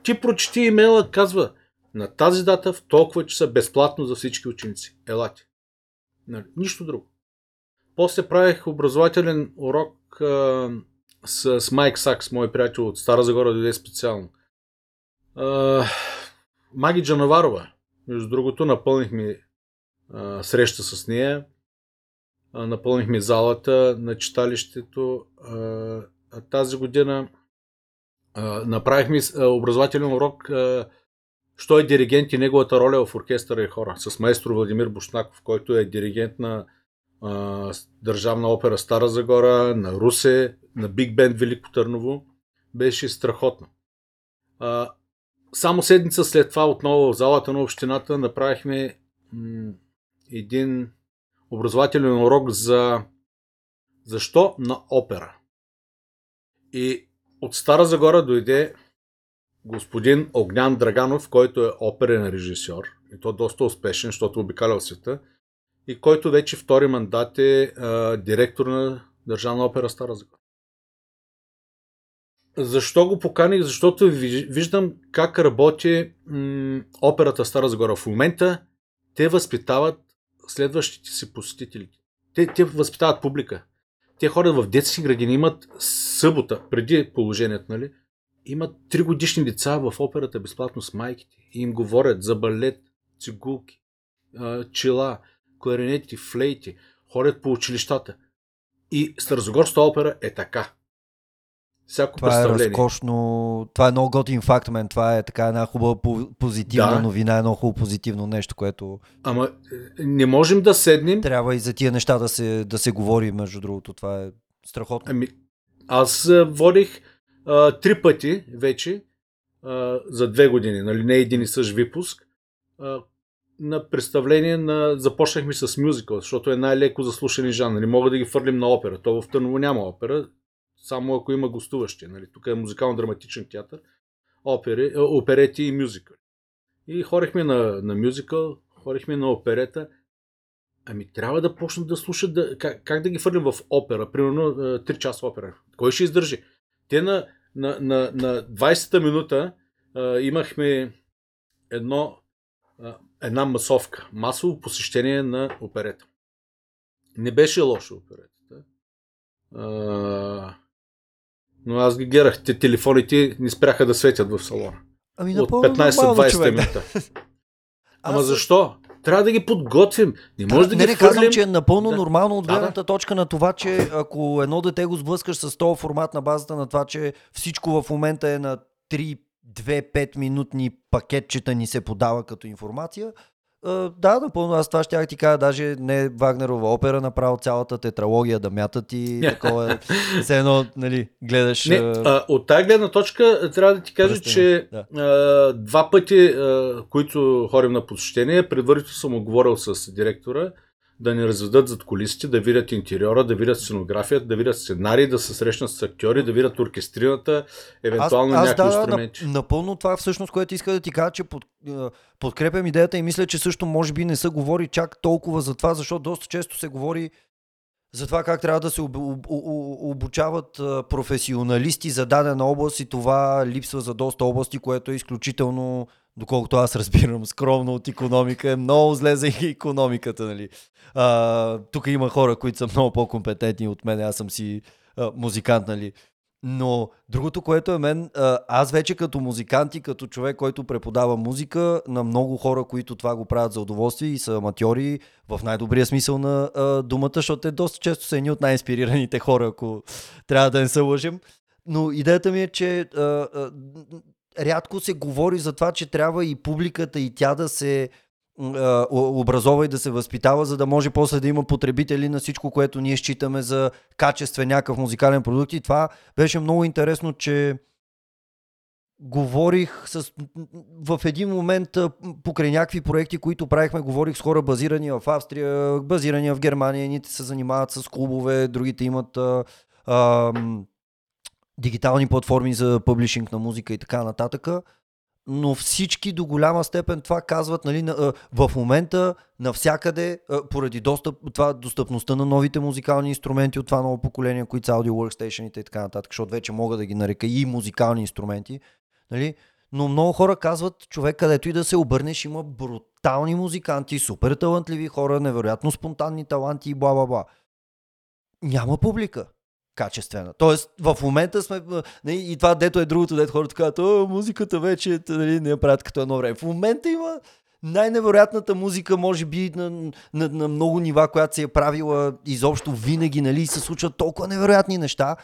Ти прочети имейла, казва, на тази дата в толкова часа безплатно за всички ученици. Елате. Нали, нищо друго. После правих образователен урок а, с, Майк Сакс, мой приятел от Стара Загора, дойде специално. А, Маги Джанаварова, между другото, напълнихме а, среща с нея напълнихме залата на читалището. Тази година направихме образователен урок що е диригент и неговата роля в оркестъра и хора с майстор Владимир Бушнаков, който е диригент на Държавна опера Стара Загора, на Русе, на Биг Бенд Велико Търново. Беше страхотно. Само седмица след това отново в залата на общината направихме един образователен урок за защо на опера. И от Стара Загора дойде господин Огнян Драганов, който е оперен режисьор, и то доста успешен, защото обикалял света, и който вече втори мандат е а, директор на Държавна опера Стара Загора. Защо го поканих? Защото виждам как работи м- операта Стара Загора. В момента те възпитават следващите си посетители. Те, те възпитават публика. Те ходят в детски градини, имат събота, преди положението, нали? Имат три годишни деца в операта безплатно с майките и им говорят за балет, цигулки, чела, кларинети, флейти, ходят по училищата. И Старозагорската опера е така всяко това е разкошно, това е много готин факт, мен. Това е така една хубава позитивна да. новина, едно хубаво позитивно нещо, което... Ама е, не можем да седнем... Трябва и за тия неща да се, да се говори, между другото. Това е страхотно. Ами, аз водих а, три пъти вече а, за две години, нали, не един и същ випуск, а, на представление на... Започнахме с мюзикъл, защото е най-леко за слушани жанр. Не мога да ги фърлим на опера. То в Търново няма опера Само ако има гостуващи. Нали? Тук е музикално-драматичен театър, опери, оперети и мюзикъл. И хорихме на, на мюзикъл, хорихме на оперета. Ами трябва да почнат да слушат да, как, как да ги фърлим в опера, примерно 3 часа опера. Кой ще издържи? Те на, на, на, на 20-та минута а, имахме едно, а, една масовка, масово посещение на оперета. Не беше лошо оперетата. А, но аз ги гледах. Те телефоните не спряха да светят в салона. Ами, От 15-20 минута. Ама аз... защо? Трябва да ги подготвим. Не може да, да не, ги не хвърлим... казвам, че е напълно да. нормално от гледната да, да. точка на това, че ако едно дете го сблъскаш с този формат на базата на това, че всичко в момента е на 3 2-5 минутни пакетчета ни се подава като информация, да, напълно. Аз това ще ти кажа, даже не Вагнерова опера, направо цялата тетралогия да мятат и такова. Все едно, нали, гледаш. Не, а, от тази гледна точка трябва да ти кажа, Пръстина. че да. а, два пъти, а, които ходим на посещение, предварително съм оговорил с директора, да ни разведат зад колисите, да видят интериора, да видят сценографията, да видят сценарии, да се срещнат с актьори, да видят оркестрината, евентуално аз, аз някакви да, инструменти. напълно това всъщност, което иска да ти кажа, че под, подкрепям идеята и мисля, че също може би не се говори чак толкова за това, защото доста често се говори за това как трябва да се об, об, обучават професионалисти за дадена област и това липсва за доста области, което е изключително доколкото аз разбирам скромно от економика, е много зле за економиката. Нали. Тук има хора, които са много по-компетентни от мен, аз съм си а, музикант, нали. Но другото, което е мен, аз вече като музикант и като човек, който преподава музика на много хора, които това го правят за удоволствие и са аматьори в най-добрия смисъл на а, думата, защото те доста често са едни от най-инспирираните хора, ако трябва да не се лъжим. Но идеята ми е, че а, а, рядко се говори за това, че трябва и публиката и тя да се образова и да се възпитава, за да може после да има потребители на всичко, което ние считаме за качествен някакъв музикален продукт. И това беше много интересно, че говорих с, в един момент покрай някакви проекти, които правихме, говорих с хора базирани в Австрия, базирани в Германия, едните се занимават с клубове, другите имат а, а, дигитални платформи за публишинг на музика и така нататък. Но всички до голяма степен това казват нали, в момента навсякъде, поради достъп, това, достъпността на новите музикални инструменти от това ново поколение, които са аудио workstation и така нататък, защото вече мога да ги нарека и музикални инструменти. Нали? Но много хора казват, човек, където и да се обърнеш, има брутални музиканти, супер талантливи хора, невероятно спонтанни таланти и бла бла бла. Няма публика качествена. Тоест, в момента сме. И това, дето е другото, дето хората казват, о, музиката вече нали, не я правят като едно време. В момента има най-невероятната музика, може би, на, на, на много нива, която се е правила изобщо винаги, нали, се случват толкова невероятни неща,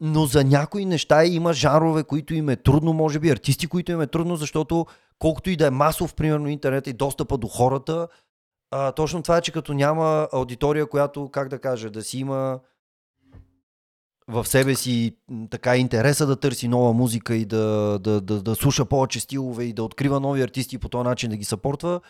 но за някои неща има жанрове, които им е трудно, може би, артисти, които им е трудно, защото колкото и да е масов, примерно, интернет и достъпа до хората, а, точно това е, че като няма аудитория, която, как да кажа, да си има в себе си така интереса да търси нова музика и да, да, да, да слуша повече стилове и да открива нови артисти и по този начин да ги съпортва,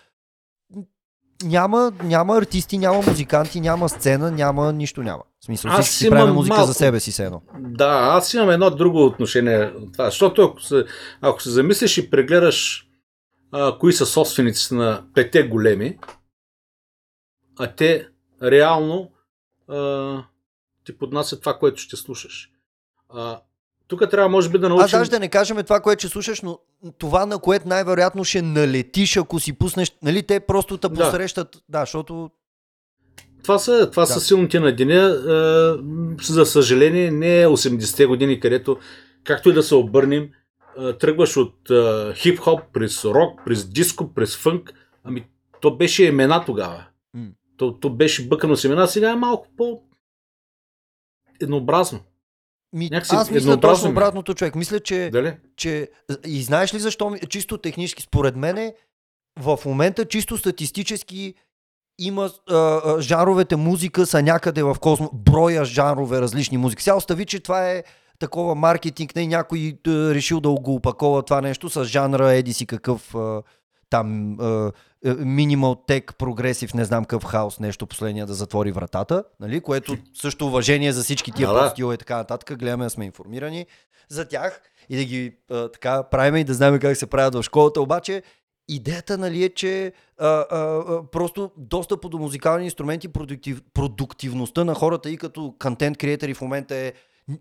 няма, няма артисти, няма музиканти, няма сцена, няма нищо няма. В смисъл, аз всички си правим музика малко... за себе си, сено. Да, аз имам едно друго отношение това, защото ако се, ако се замислиш и прегледаш а, кои са собствениците на пете големи, а те реално а, ти поднася това, което ще слушаш. А, тук трябва, може би, да научим... Аз даже да не кажем това, което ще слушаш, но това, на което най-вероятно ще налетиш, ако си пуснеш... Нали, те просто те посрещат... Да, да защото... Това са, това да. са силните на деня. За съжаление, не е 80-те години, където, както и да се обърнем, тръгваш от хип-хоп, през рок, през диско, през фънк. Ами, то беше имена тогава. Mm. То, то беше бъкано с имена, сега е малко по еднообразно. Ми, Някакси аз мисля точно обратното, човек. Мисля, че, Дали? че... И знаеш ли защо? Чисто технически, според мен в момента чисто статистически има а, а, жанровете музика са някъде в космо, броя жанрове различни музики. Сега остави, че това е такова маркетинг, не някой а, решил да го опакова това нещо с жанра, еди си какъв а, там минимал тек, прогресив, не знам какъв хаос, нещо последния да затвори вратата, нали? което също уважение за всички тия да, стила и така нататък. Гледаме да сме информирани за тях и да ги а, така правим и да знаем как се правят в школата. Обаче идеята нали, е, че а, а, а, просто достъп до музикални инструменти, продуктив, продуктивността на хората и като контент креатори в момента е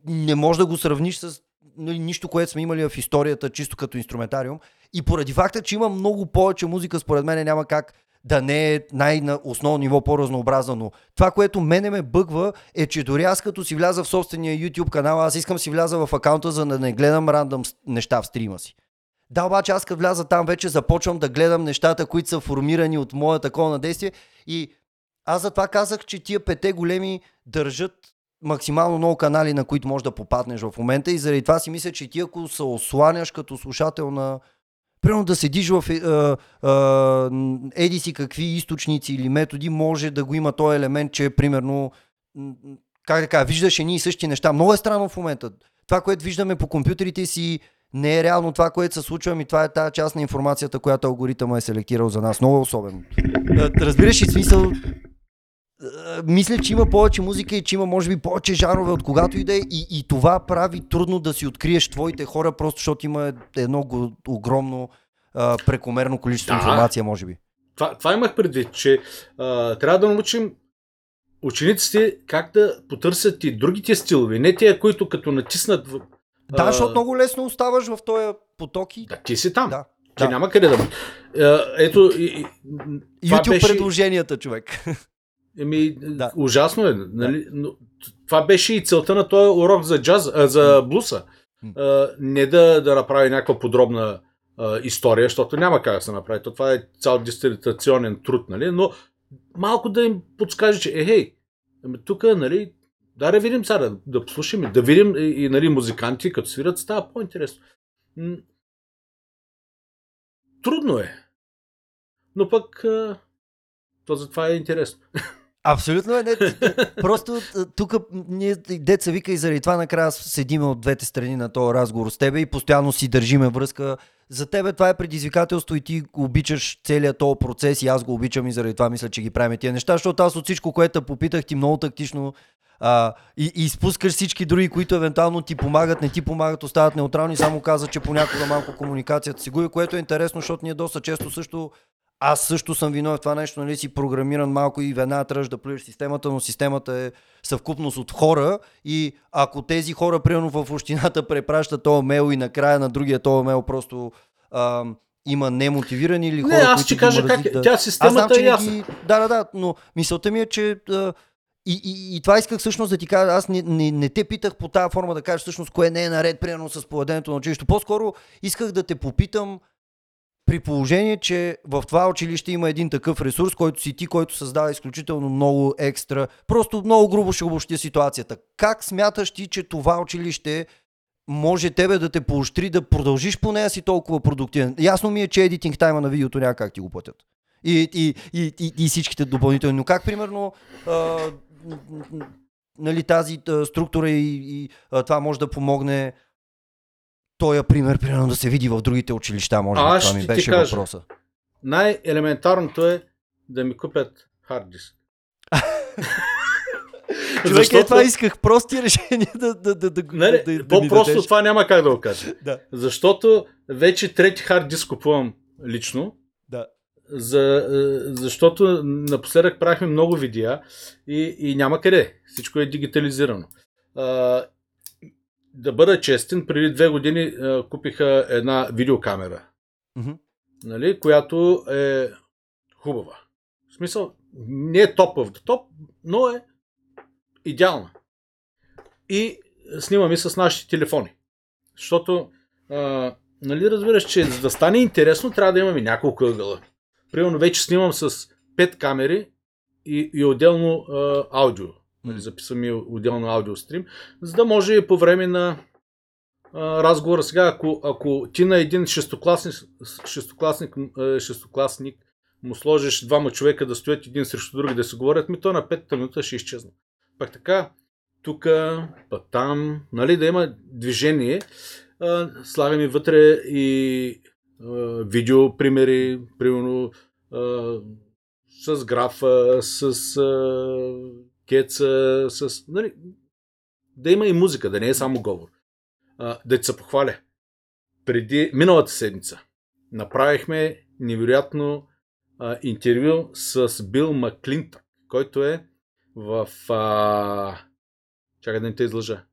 не може да го сравниш с нали, нищо, което сме имали в историята, чисто като инструментариум. И поради факта, че има много повече музика, според мен няма как да не е най-на основно ниво по-разнообразно. Но това, което мене ме бъгва, е, че дори аз като си вляза в собствения YouTube канал, аз искам си вляза в акаунта, за да не гледам рандъм неща в стрима си. Да, обаче аз като вляза там, вече започвам да гледам нещата, които са формирани от моя такова на действие и аз затова казах, че тия пете големи държат максимално много канали, на които можеш да попаднеш в момента и заради това си мисля, че ти ако се осланяш като слушател на примерно да седиш в е, е, еди си какви източници или методи, може да го има този елемент, че примерно как да кажа, виждаш едни и същи неща. Много е странно в момента. Това, което виждаме по компютрите си, не е реално това, което се случва, и това е тази част на информацията, която алгоритъма е селектирал за нас. Много особено. Разбираш ли смисъл? Мисля, че има повече музика и че има, може би, повече жанрове от когато и да е. И, и това прави трудно да си откриеш твоите хора, просто защото има едно огромно а, прекомерно количество да. информация, може би. Това, това имах предвид, че а, трябва да научим учениците как да потърсят и другите стилове, не тия, които като натиснат да, а... защото много лесно оставаш в този поток и... Да, ти си там. Да. Ти да. няма къде да... Ето... И, YouTube беше... предложенията, човек. Еми, да. ужасно е. Нали? Да. Но, това беше и целта на този урок за джаз, а, за блуса. А, не да, да направи някаква подробна а, история, защото няма как да се направи. То, това е цял дистилитационен труд, нали? но малко да им подскаже, че е, хей, ами тук, нали, да, да видим сега, да, да послушаме, да видим и, и нали, музиканти, като свират, става по-интересно. Трудно е. Но пък то затова е интересно. Абсолютно е. Не, просто тук ние деца вика и заради това накрая седиме от двете страни на този разговор с тебе и постоянно си държиме връзка. За тебе това е предизвикателство и ти обичаш целият този процес и аз го обичам и заради това мисля, че ги правим тия неща, защото аз от всичко, което попитах ти много тактично а, и, и изпускаш всички други, които евентуално ти помагат, не ти помагат, остават неутрални, само каза, че понякога малко комуникацията си губи, което е интересно, защото ние доста често също аз също съм виновен в това нещо, нали си програмиран малко и веднага трябваш да плюеш системата, но системата е съвкупност от хора и ако тези хора, примерно в общината, препращат този мейл и накрая на другия този мейл просто а, има немотивирани или хора, не, аз ще кажа как е. Да... Тя системата знам, е ясна. Ги... Да, да, да, но мисълта ми е, че а, и, и, и това исках всъщност да ти кажа. Аз не, не, не те питах по тази форма да кажеш всъщност кое не е наред, примерно с поведението на училището. По-скоро исках да те попитам при положение, че в това училище има един такъв ресурс, който си ти, който създава изключително много екстра. Просто много грубо ще обобщя ситуацията. Как смяташ ти, че това училище може тебе да те поощри да продължиш по нея си толкова продуктивен? Ясно ми е, че едитинг тайма на видеото няма как ти го платят. И, и, и, и, и всичките допълнителни. Но как, примерно, а, нали, тази а, структура и, и а, това може да помогне този пример, примерно, да се види в другите училища, може би това ми беше кажа, въпроса. Най-елементарното е да ми купят хард диск. Човек, Защото... е, това исках прости решения да, да, да, да, нали, да, да По-просто да това няма как да го кажа. да. Защото вече трети хард диск купувам лично. Да. За, е, защото напоследък правихме много видеа и, и няма къде. Всичко е дигитализирано. А, да бъда честен, преди две години а, купиха една видеокамера, mm-hmm. нали, която е хубава. В смисъл, не е топ в топ, но е идеална. И снимаме с нашите телефони. Защото, а, нали разбираш, че за да стане интересно, трябва да имаме няколко ъгъла. Примерно вече снимам с пет камери и, и отделно а, аудио нали, записваме отделно аудиострим, за да може по време на а, разговора сега, ако, ако ти на един шестокласник, шестокласник, шестокласник му сложиш двама човека да стоят един срещу други да се говорят, ми то на петата минута ще изчезне. Пак така, тук, па там, нали, да има движение, а, слагаме вътре и видео примери, примерно с графа, с кеца, с... Нали, да има и музика, да не е само говор. да ти се похваля. Преди миналата седмица направихме невероятно а, интервю с Бил Маклинтък, който е в... А... Чакай да не те излъжа.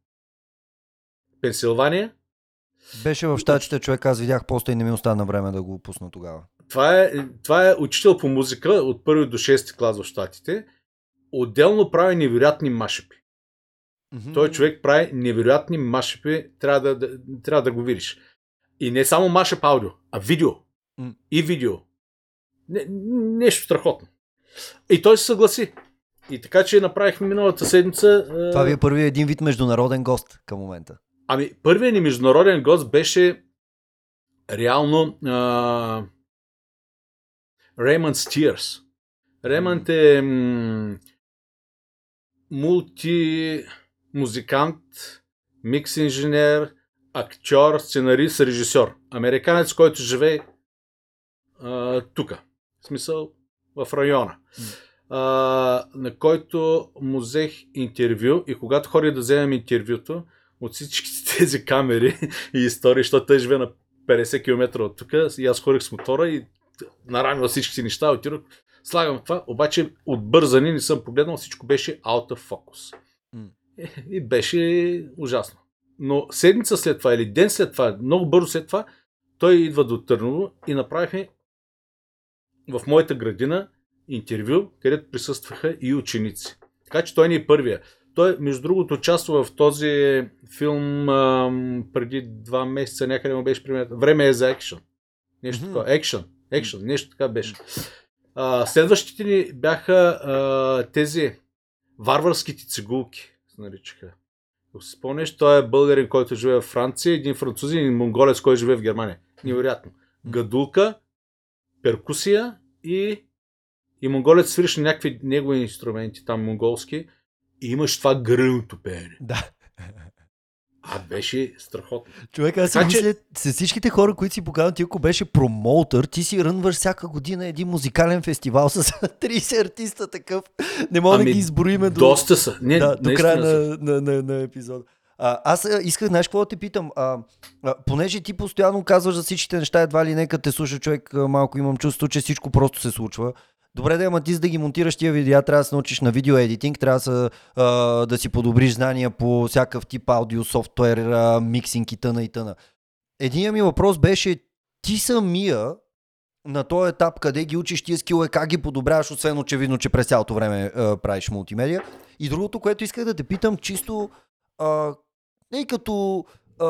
Пенсилвания. Беше в щатите човек, аз видях поста и не ми остана време да го пусна тогава. Това е, това е учител по музика от първи до 6 клас в щатите. Отделно прави невероятни машепи. Mm-hmm. Той човек прави невероятни машепи, трябва да, да, трябва да го видиш. И не само машеп аудио, а видео. Mm. И видео. Не, нещо страхотно. И той се съгласи. И така, че направихме миналата седмица. Това ви е първият един вид международен гост към момента. Ами, първият ни международен гост беше реално а... Реймънд Стиърс. Реймънд е м- мулти музикант, микс инженер, актьор, сценарист, режисьор. Американец, който живее тук. В смисъл в района. А, на който му взех интервю и когато ходи да вземем интервюто, от всички тези камери и истории, защото той живее на 50 км от тук, и аз ходих с мотора и нарамил всички си неща, отидох, слагам това, обаче от бързани не съм погледнал, всичко беше out of focus. Mm. И беше ужасно. Но седмица след това или ден след това, много бързо след това, той идва до Търново и направихме в моята градина интервю, където присъстваха и ученици. Така че той не е първия. Той, между другото, участва в този филм ам, преди два месеца, някъде му беше пример. Време е за екшен. Нещо mm-hmm. такова. Екшен. Екшен. Нещо така беше. А, следващите ни бяха а, тези варварските цигулки, се наричаха. Ако си спомнеш, той е българин, който живее в Франция, един французин един монголец, който живее в Германия. Невероятно. Гадулка, перкусия и, и монголец свириш някакви негови инструменти, там монголски, и имаш това гръмното пеене. Да. А беше страхотно. Човек, аз си така, мисля, че... с всичките хора, които си показват, ти ако беше промоутър, ти си рънваш всяка година един музикален фестивал с 30 артиста такъв. Не мога ами, да ги изброиме до, доста са. Не, да, до края на, на, на, на епизода. А, аз исках, знаеш какво да те питам? А, а, понеже ти постоянно казваш за всичките неща, едва ли нека те слуша човек, малко имам чувство, че всичко просто се случва. Добре да, ама ти за да ги монтираш тия видеа, трябва да се научиш на видеоедитинг, трябва да, а, да си подобриш знания по всякакъв тип аудио, софтуер, миксинг и тъна и тъна. Единият ми въпрос беше, ти самия на този етап, къде ги учиш тия скилове, как ги подобряваш, освен очевидно, че през цялото време а, правиш мултимедия. И другото, което исках да те питам, чисто а, не като а,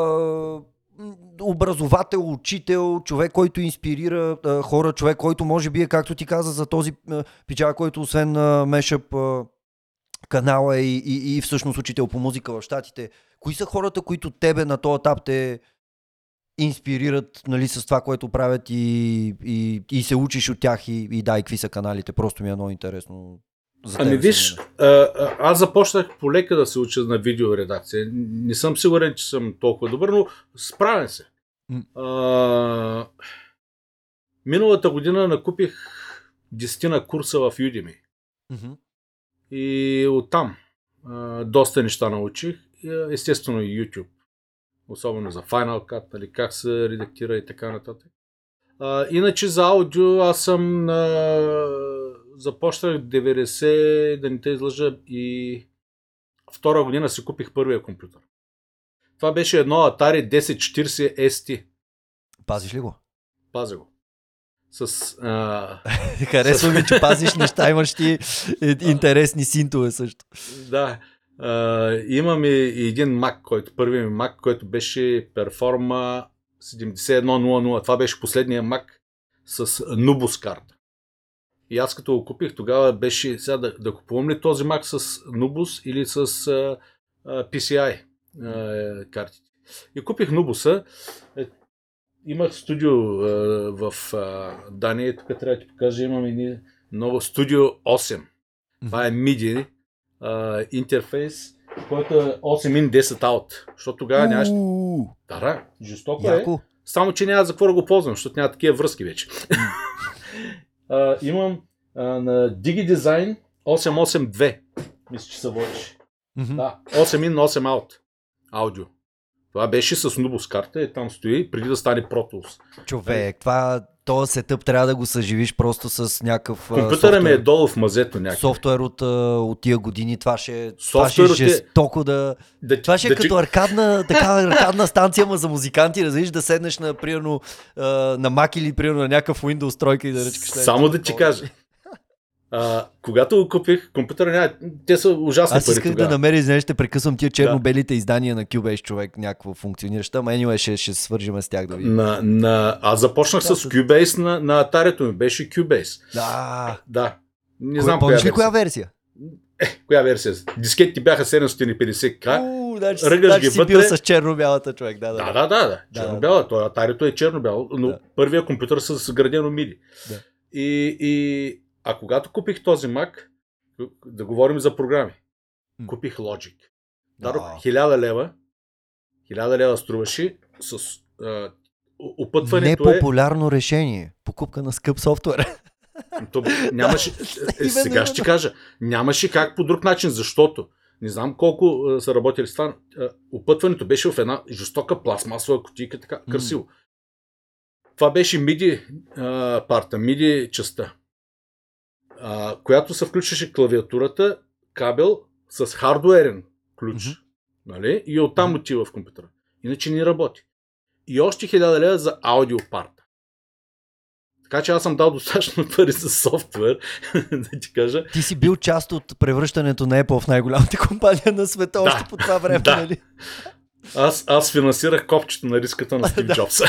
образовател, учител, човек, който инспирира а, хора, човек, който може би е, както ти каза, за този пича, който освен а, мешъп а, канала и, и, и всъщност учител по музика в Штатите. Кои са хората, които тебе на този етап те инспирират нали, с това, което правят и, и, и се учиш от тях и, и дай, какви са каналите? Просто ми е много интересно за ами виж, а, аз започнах полека да се уча на видеоредакция. Не съм сигурен, че съм толкова добър, но справен се. А, миналата година накупих десетина курса в Udemy. Mm-hmm. И оттам а, доста неща научих. Естествено и YouTube. Особено за Final Cut, нали, как се редактира и така нататък. А, иначе за аудио аз съм на започнах 90, да не те излъжа, и втора година си купих първия компютър. Това беше едно Atari 1040 ST. Пазиш ли го? Пазя го. С, а... Харесва ми, че пазиш неща, имаш ти интересни синтове също. Да. А, имам и един Mac, който, първи ми Mac, който беше Performa 7100. Това беше последния Mac с Nubus карта. И аз като го купих, тогава беше сега да, да купувам ли този Mac с Nubus или с а, а, PCI а, картите. И купих Nubus. Е, имах студио а, в а, Дания, тук трябва да ти покажа, имам и ново студио 8. Това е MIDI а, интерфейс, който е 8 in 10 out. Защото тогава нямаш... Да, жестоко е. Само, че няма за какво да го ползвам, защото няма такива връзки вече. а, имам а, на DigiDesign 882. Мисля, че се водиш. Mm-hmm. Да, 8 in, 8 out. Аудио. Това беше с Nubus карта и там стои, преди да стане Pro Tools. Човек, това този сетъп трябва да го съживиш просто с някакъв Компютъра ми е долу в мазето някакъв. Софтуер от, от тия години, това ще, това ще е жестоко да... да това ще е да, като че... аркадна, такава аркадна станция, ма за музиканти, да видиш да седнеш на, примерно, на Mac или примерно на някакъв Windows тройка и да ръчкаш. Само да ти кажа, а, когато го купих, компютъра няма. Те са ужасни Аз исках да намеря, знаеш, ще прекъсвам тия черно-белите да. издания на Cubase човек, някакво функциониращо, ама anyway, ще, ще свържим с тях да видим. На, на... Аз започнах да, с Cubase на, на Atari ми, беше Cubase. Да. Да. Не знам коя, ли коя версия? Е, коя версия? Дискетите бяха 750к. Значи, Ръгаш значи ги си вътре. бил с черно-бялата човек. Да, да, да. да, да, да. Черно-бяла. Да, да. Атарито е черно-бяло, но да. първия компютър с градено миди. Да. И, и а когато купих този Mac, да говорим за програми, купих Logic. Дадох wow. 1000 лева, 1000 лева струваше с а, опътването Непопулярно е... решение. Покупка на скъп софтуер. То, нямаше, е, сега ще кажа, нямаше как по друг начин, защото не знам колко а, са работили с това. опътването беше в една жестока пластмасова кутийка, така красиво. Mm. Това беше а, парта, MIDI частта а, която се включваше клавиатурата, кабел с хардуерен ключ. Mm-hmm. Нали? И оттам mm-hmm. отива в компютъра. Иначе не работи. И още 1000 лева за аудиопарта. Така че аз съм дал достатъчно пари за софтуер, да ти кажа. Ти си бил част от превръщането на Apple в най-голямата компания на света да, още по това време, да. нали? Аз, аз финансирах копчето на риската на Стив Джобс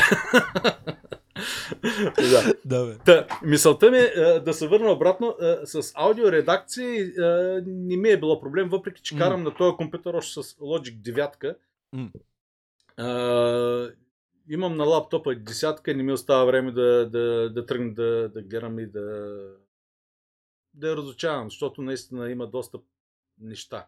да. да бе. Та, мисълта ми е да се върна обратно. С аудиоредакции не ми е било проблем, въпреки че карам mm. на този компютър още с Logic 9. Mm. А, имам на лаптопа десятка, не ми остава време да, да, да тръгна да, да гледам и да, да я разучавам, защото наистина има доста неща.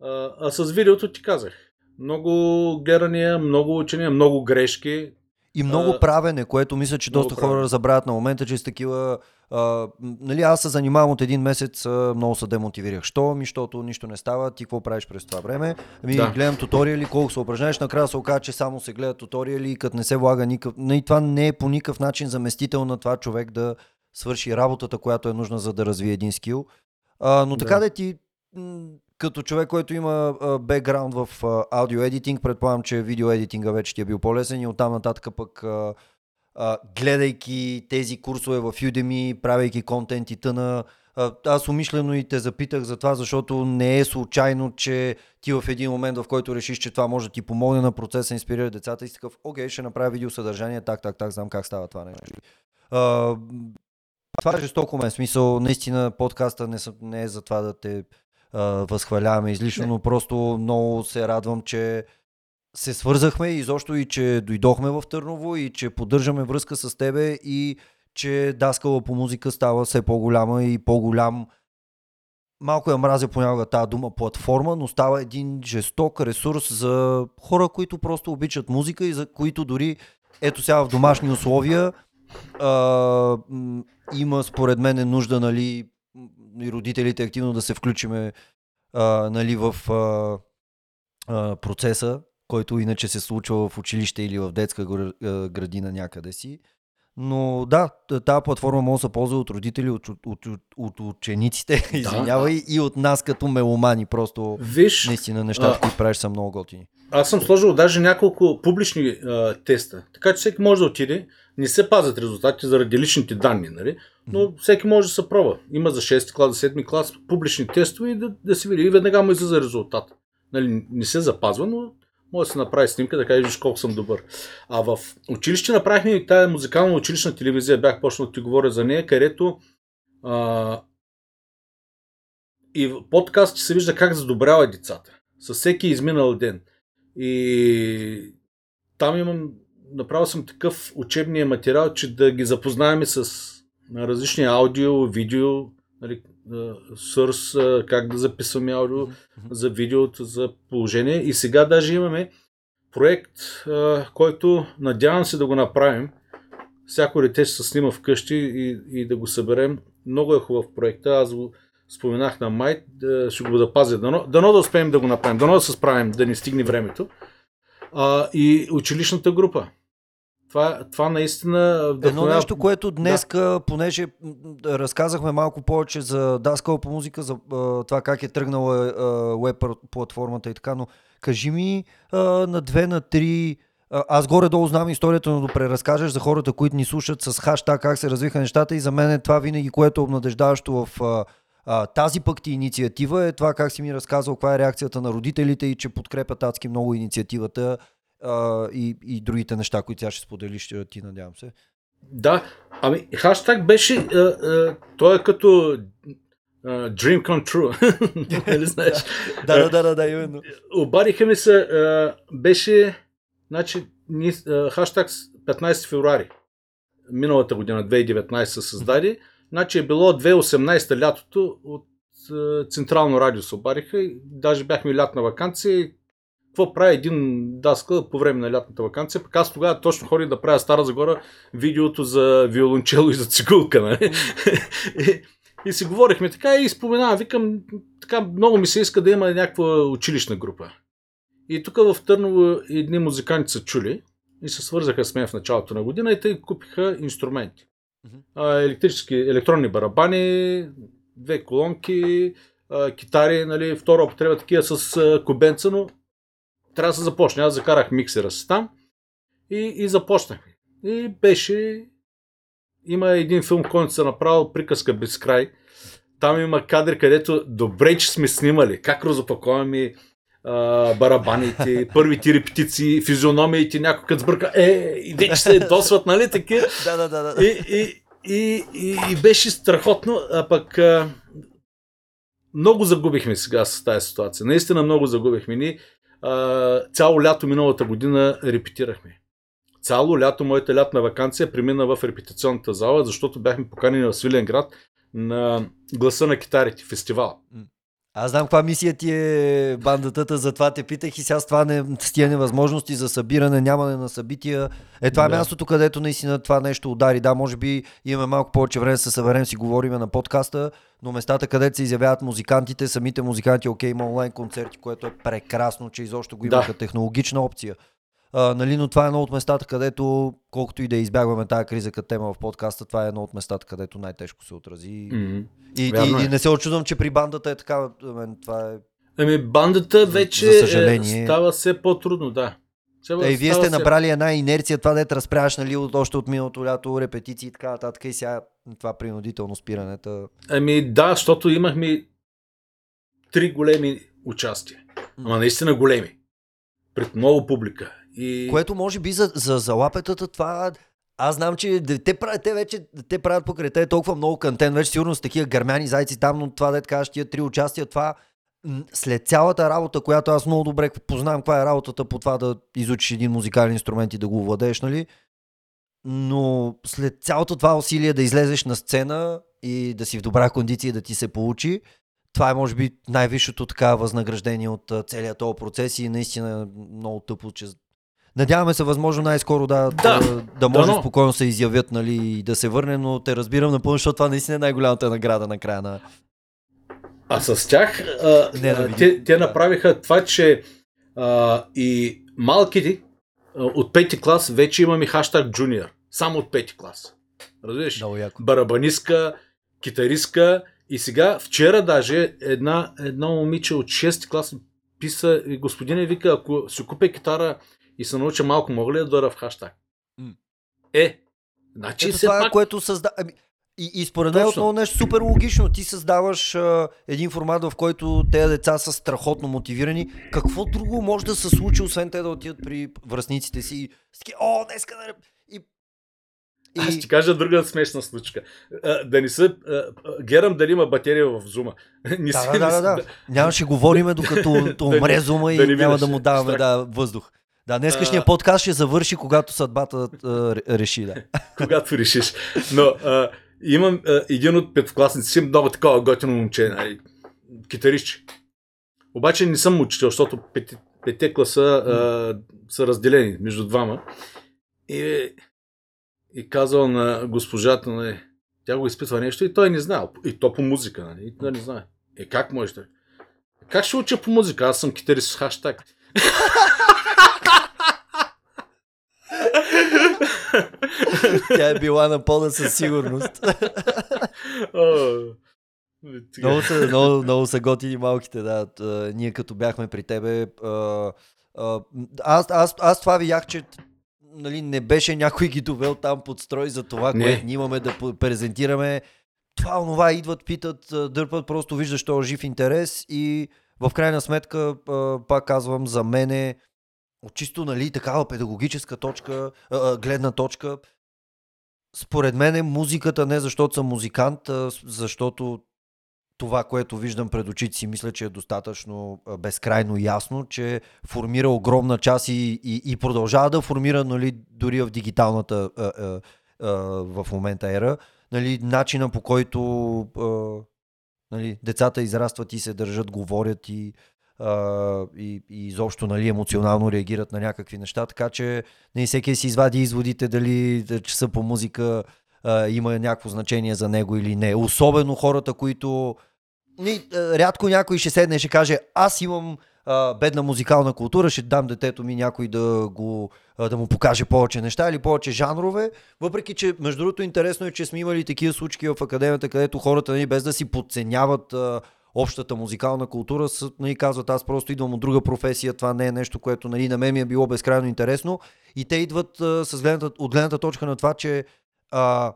А, а с видеото ти казах. Много гледания, много учения, много грешки. И много а, правене, което мисля, че доста хора забравят на момента, че с такива... А, нали, аз се занимавам от един месец, а, много се демотивирах. Що? Ми, защото нищо не става. Ти какво правиш през това време? Ами, да. гледам туториали, колко се упражняваш. Накрая се оказа, че само се гледат туториали и като не се влага никакъв... Нали, това не е по никакъв начин заместител на това човек да свърши работата, която е нужна за да развие един скил. А, но да. така да ти като човек, който има бекграунд в аудио едитинг, предполагам, че видео едитинга вече ти е бил по-лесен и оттам нататък пък а, а, гледайки тези курсове в Udemy, правейки контент и тъна, аз умишлено и те запитах за това, защото не е случайно, че ти в един момент, в който решиш, че това може да ти помогне на процеса, инспирира децата и си такъв, окей, ще направя видеосъдържание, так, так, так, знам как става това нещо. А, това е жестоко мен, смисъл, наистина подкаста не, не е за това да те възхваляваме излишно, но просто много се радвам, че се свързахме и изобщо и че дойдохме в Търново и че поддържаме връзка с тебе и че даскала по музика става все по-голяма и по-голям. Малко я мразя понякога тази дума платформа, но става един жесток ресурс за хора, които просто обичат музика и за които дори ето сега в домашни условия а, има според мен нужда нали, и родителите активно да се включиме а, нали, в а, а, процеса, който иначе се случва в училище или в детска градина някъде си. Но да, тази платформа може да се ползва от родители, от, от, от, от учениците, да. извинявай, и от нас като меломани. Просто Виж, наистина нещата, които правиш са много готини. Аз съм сложил даже няколко публични а, теста, така че всеки може да отиде. Не се пазят резултатите заради личните данни, нали? но всеки може да се пробва. Има за 6 клас, за 7 клас публични тестове и да, да се види. И веднага му излиза резултат. Нали, не се запазва, но може да се направи снимка, да кажеш колко съм добър. А в училище направихме и тази музикална училищна телевизия, бях почнал да ти говоря за нея, където а, и в подкаст се вижда как задобрява децата. Със всеки изминал ден. И там имам, направил съм такъв учебния материал, че да ги запознаем с различни аудио, видео, нали, сърс, как да записваме аудио за видеото, за положение. И сега даже имаме проект, който надявам се да го направим. Всяко дете ще се снима вкъщи и, и да го съберем. Много е хубав проект. Аз го споменах на Майт, да, ще го запазя. Дано, дано да успеем да го направим, дано да се справим, да ни стигне времето. А, и училищната група. Това, това наистина Едно нещо, което днес, да. понеже разказахме малко повече за даскала по музика, за а, това как е тръгнала веб платформата и така, но кажи ми а, на две, на три аз горе-долу знам историята, но да преразкажеш за хората, които ни слушат с хаштаг как се развиха нещата и за мен е това винаги, което е обнадеждаващо в а, а, тази пък ти инициатива е това как си ми разказал, каква е реакцията на родителите и че подкрепят адски много инициативата а, и, и другите неща, които тя ще споделиш ти, надявам се. Да, ами хаштаг беше, а, а, той е като uh, Dream come true. Нали знаеш? да, да, да, да, да, именно. Обадиха ми се, uh, беше, значи, uh, хаштаг 15 февруари миналата година, 2019 се създаде. Значи е било 2018 лятото от uh, Централно радио се обадиха даже бяхме лятна вакансия какво прави един даскал по време на лятната вакансия. Пък аз тогава точно ходих да правя Стара Загора видеото за виолончело и за цигулка. Нали? и, и си говорихме така и споменавам, викам, така много ми се иска да има някаква училищна група. И тук в Търново едни музиканти са чули и се свързаха с мен в началото на година и те купиха инструменти. Електрически, електронни барабани, две колонки, китари, нали, втора употреба такива с кубенца, но трябва да се започне. Аз закарах миксера си там и, и започнахме. И беше... Има един филм, който се направил Приказка без край. Там има кадри, където добре, че сме снимали. Как разопаковаме барабаните, първите репетиции, физиономиите, някой като сбърка, е, и вече се досват, нали, таки. да, да, да. И, и, и, и, и беше страхотно, а пък а, много загубихме сега с тази ситуация. Наистина много загубихме. Ние цяло лято миналата година репетирахме. Цяло лято моята лятна вакансия премина в репетиционната зала, защото бяхме поканени в Свиленград на гласа на китарите, фестивал. Аз знам каква мисия ти е бандата, затова те питах и сега с това не, с тия невъзможности за събиране, нямане на събития. Е това е да. мястото, където наистина това нещо удари. Да, може би имаме малко повече време да се съберем, си говорим на подкаста, но местата, където се изявяват музикантите, самите музиканти, окей, има онлайн концерти, което е прекрасно, че изобщо го имаха да. технологична опция. А, нали, но това е едно от местата, където, колкото и да избягваме тази криза като тема в подкаста, това е едно от местата, където най-тежко се отрази. Mm-hmm. И, и, и, и е. не се очудвам, че при бандата е така. Мен, това е... Ами бандата вече за съжаление... става все по-трудно, да. Е, и вие сте набрали една инерция, това да те разправяш нали, от, още от миналото лято, репетиции и така нататък и сега това принудително спирането. Ами да, защото имахме три големи участия. Ама наистина големи. Пред много публика. И... Което може би за, за, за лапетата това аз знам, че те, правят, те вече те правят покрай те толкова много контент, вече сигурно с такива гърмяни зайци там, но това да кажеш тия три участия, това след цялата работа, която аз много добре познавам каква е работата по това да изучиш един музикален инструмент и да го владееш, нали? Но след цялото това усилие да излезеш на сцена и да си в добра кондиция да ти се получи, това е може би най-висшето така възнаграждение от целият този процес и наистина много тъпо, че Надяваме се възможно най-скоро да, да, да, да може да, спокойно се изявят нали, и да се върне, но те разбирам напълно, защото това наистина е най-голямата награда на края на... А с тях а, Не, а, те, те направиха това, че а, и малките от пети клас вече имаме хаштаг джуниор. Само от пети клас. Разбираш? Барабаниска, китаристка и сега, вчера даже една, една момиче от 6 клас писа, господине вика, ако си купя китара и се науча малко, мога ли да дойда в хаштаг? Mm. Е, значи Ето това е, пак... е което създава... Ами, и, и според мен е отново нещо супер логично. Ти създаваш а, един формат, в който тези деца са страхотно мотивирани. Какво друго може да се случи, освен те да отидат при връзниците си и о, днеска да... И и... Аз ще кажа друга смешна случка. да не са... Герам дали има батерия в зума. Не да, да, да, да. Нямаше говориме докато умре зума и да няма да му даваме да, въздух. Да, днескашния подкаст ще завърши, когато съдбата а, реши, да. когато решиш. Но а, имам а, един от петокласниците, много такова готино момче, нали, китаристче. Обаче не съм учител, защото пети, пете класа а, са разделени между двама. И, и казал на госпожата, нали, тя го изпитва нещо и той не знае. И то по музика, нали? И той не знае. Е, как можеш да? Как ще уча по музика? Аз съм китарист с хаштаг. Тя е била на пода със сигурност. много, са, много, много са готини малките, да. Ние като бяхме при тебе, аз, аз, аз това видях, че нали, не беше някой ги довел там под строй за това, не. което ние имаме да презентираме. Това, онова, идват, питат, дърпат, просто виждаш този жив интерес и в крайна сметка, пак казвам, за мене от чисто нали, такава педагогическа точка, гледна точка, според мен е музиката не защото съм музикант, а защото това, което виждам пред очите си, мисля, че е достатъчно безкрайно ясно, че формира огромна част и, и, и продължава да формира нали, дори в дигиталната а, а, а, в момента ера, нали, начина по който а, нали, децата израстват и се държат, говорят и, а, и, и изобщо нали, емоционално реагират на някакви неща, така че нали, всеки си извади изводите дали часа по музика а, има някакво значение за него или не. Особено хората, които ни, рядко някой ще седне и ще каже аз имам а, бедна музикална култура, ще дам детето ми някой да, го, а, да му покаже повече неща или повече жанрове. Въпреки, че между другото интересно е, че сме имали такива случаи в академията, където хората нали, без да си подценяват а, общата музикална култура, са, нали, казват аз просто идвам от друга професия, това не е нещо, което нали, на мен ми е било безкрайно интересно. И те идват а, с гледната, от гледната точка на това, че а,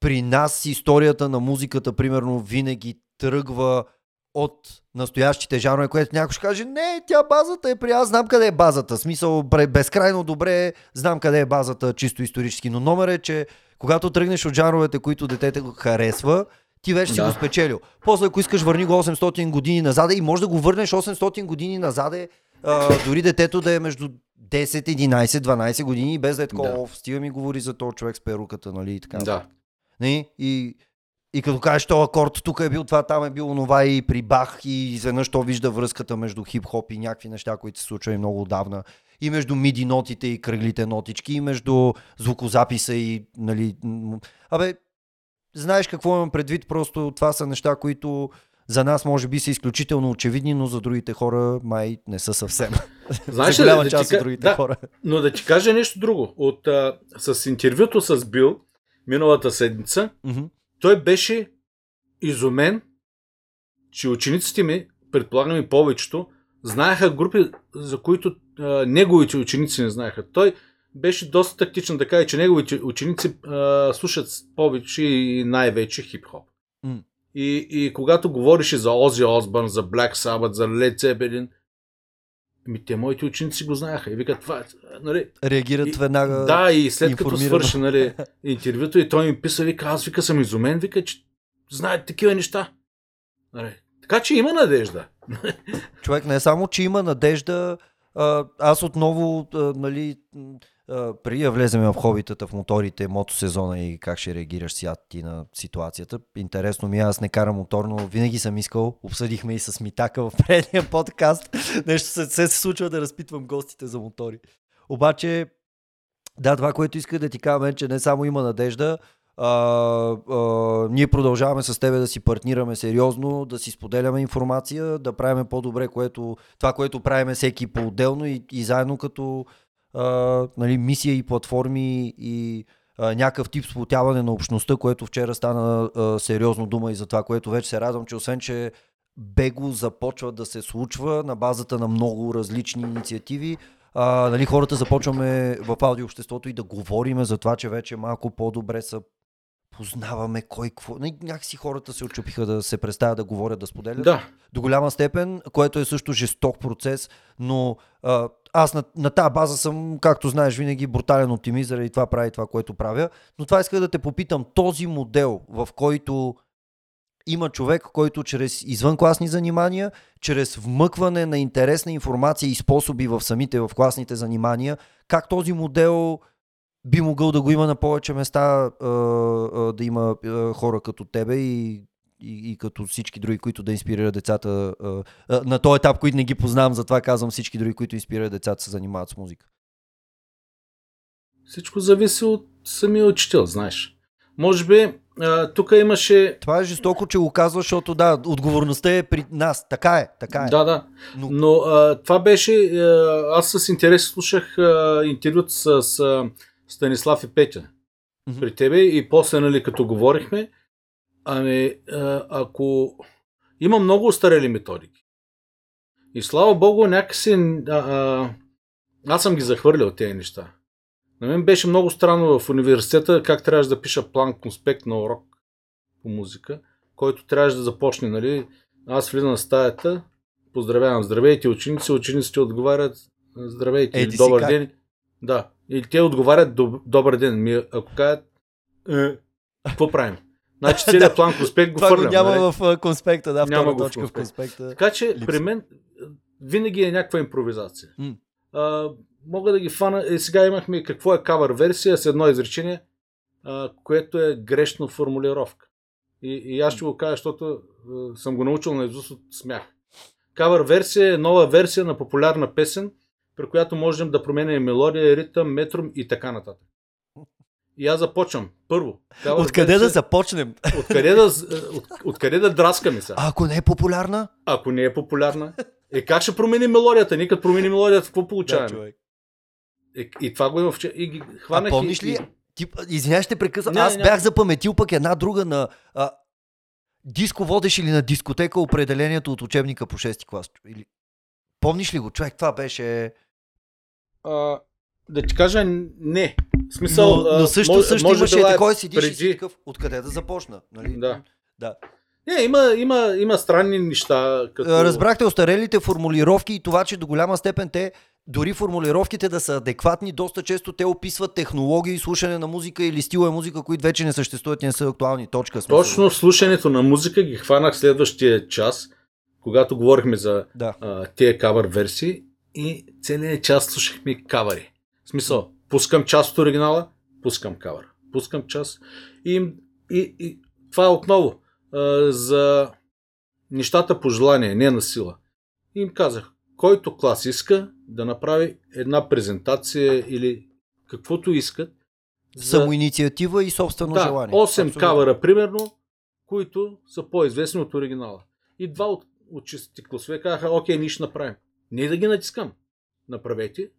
при нас историята на музиката, примерно, винаги тръгва от настоящите жанрове, което някой ще каже, не, тя базата е при аз, знам къде е базата. Смисъл, безкрайно добре, знам къде е базата, чисто исторически. Но номер е, че когато тръгнеш от жанровете, които детете го харесва, ти вече да. си го спечелил. После, ако искаш, върни го 800 години назад и може да го върнеш 800 години назад, а, дори детето да е между 10, 11, 12 години, без да е такова, да. стига ми говори за този човек с перуката, нали, и така. Да. Не? И, и като кажеш, този акорд тук е бил това, там е било това и при Бах и изведнъж то вижда връзката между хип-хоп и някакви неща, които се случвали много отдавна. И между миди нотите и кръглите нотички, и между звукозаписа и, нали... Абе, знаеш какво имам предвид, просто това са неща, които за нас може би са изключително очевидни, но за другите хора май не са съвсем. Знаеш за голяма да, част да от другите да, хора. Но да ти кажа нещо друго. От, а, с интервюто с Бил миналата седмица, mm-hmm. той беше изумен, че учениците ми, предполагам и повечето, знаеха групи, за които а, неговите ученици не знаеха. Той беше доста тактичен да каже, че неговите ученици а, слушат повече и най-вече хип-хоп. Mm. И, и когато говореше за Ози Осбърн, за Black Sabbath, за Led Zeppelin, ми те моите ученици го знаеха. И викат, това е. Нали, Реагират и, веднага. Да, и след като свърши нали, интервюто и той ми писа, вика, аз вика съм изумен, вика, че знаят такива неща. Нали, така че има надежда. Човек не е само, че има надежда, аз отново, нали, преди да влезем в хобитата, в моторите, мотосезона и как ще реагираш сега ти на ситуацията. Интересно ми, е, аз не карам мотор, но винаги съм искал, обсъдихме и с Митака в предния подкаст, нещо се, се, се случва да разпитвам гостите за мотори. Обаче, да, това, което иска да ти кажа, че не само има надежда, а, а, ние продължаваме с тебе да си партнираме сериозно, да си споделяме информация, да правиме по-добре което, това, което правиме всеки по-отделно и, и заедно като а, нали, мисия и платформи и а, някакъв тип сплотяване на общността, което вчера стана а, сериозно дума и за това, което вече се радвам, че освен, че бего започва да се случва на базата на много различни инициативи, а, нали, хората започваме в аудиообществото и да говориме за това, че вече малко по-добре са познаваме кой какво. Някакси хората се очупиха да се представят да говорят, да споделят. Да. До голяма степен, което е също жесток процес, но а, аз на, на тази база съм, както знаеш, винаги брутален оптимист, и това прави това, което правя. Но това иска да те попитам, този модел, в който има човек, който чрез извънкласни занимания, чрез вмъкване на интересна информация и способи в самите в класните занимания, как този модел би могъл да го има на повече места, да има хора като тебе и и, и като всички други, които да инспирират децата. А, а, на този етап, които не ги познавам, затова казвам всички други, които инспирират децата, се занимават с музика. Всичко зависи от самия учител, знаеш. Може би тук имаше... Това е жестоко, че го казваш, защото да, отговорността е при нас. Така е, така е. Да, да. Но, Но а, това беше... А, аз с интерес слушах а, интервют с, с Станислав и Петя mm-hmm. при тебе и после, нали, като говорихме, ами, а, ако... Има много устарели методики. И слава богу, някакси... А, а, аз съм ги захвърлял тези неща. На мен беше много странно в университета как трябваше да пиша план конспект на урок по музика, който трябваше да започне, нали? Аз влизам на стаята, поздравявам, здравейте ученици, учениците отговарят здравейте добър ден. Да, или те отговарят добър ден. Ми, ако кажат, е, какво правим? Значи целият план конспект го фърлям. Няма нали? в конспекта, да, втора няма точка в, в конспекта. Така че Липси. при мен винаги е някаква импровизация. Mm. А, мога да ги фана. И сега имахме какво е кавър версия с едно изречение, а, което е грешна формулировка. И, и аз ще го кажа, защото а, съм го научил на изус от смях. Кавър версия е нова версия на популярна песен, при която можем да променяме мелодия, ритъм, метром и така нататък. И аз започвам. Първо. Откъде версия, да започнем? Откъде да, от, откъде да драскаме сега? А ако не е популярна? Ако не е популярна. Е как ще промени мелодията? Ние като промени мелодията, какво получаваме? Да, човек. И, и това го има в И ги хванах а помниш ли? Ти, извинявай, ще прекъсвам. Аз бях запаметил пък една друга на... А, диско водеш или на дискотека определението от учебника по 6 клас? Или... Помниш ли го, човек? Това беше... А, да ти кажа, не. В смисъл, но, но също, може, също може имаше да такой седиш преди... и си такъв, откъде да започна. Нали? Да. да. Не, има, има, има странни неща. Като... Разбрахте остарелите формулировки и това, че до голяма степен те дори формулировките да са адекватни, доста често те описват технологии, слушане на музика или стила музика, които вече не съществуват и не са актуални. Точка. Смисъл. Точно слушането на музика ги хванах следващия час, когато говорихме за да. а, тия кавър версии и целият час слушахме кавари. В смисъл, пускам част от оригинала, пускам кавър. Пускам част и, и, и това е отново а, за нещата по желание, не на сила. И им казах, който клас иска да направи една презентация или каквото искат. За... Самоинициатива и собствено да, желание. 8 Абсолютно. кавара, примерно, които са по-известни от оригинала. И два от, от чистите класове казаха, окей, ние ще направим. Не да ги натискам. Направете.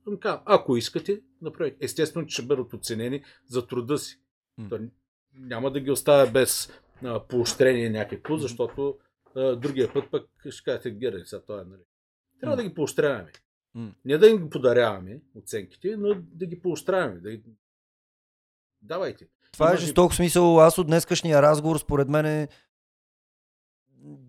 ако искате, направете. Естествено, че ще бъдат оценени за труда си. Mm. няма да ги оставя без а, поощрение някакво, защото а, другия път пък ще кажете, гере, сега това е, нали. Трябва mm. да ги поощряваме. Mm. Не да им ги подаряваме оценките, но да ги поощряваме. Да ги... Давайте. Това е жесток смисъл. Аз от днескашния разговор, според мен, е...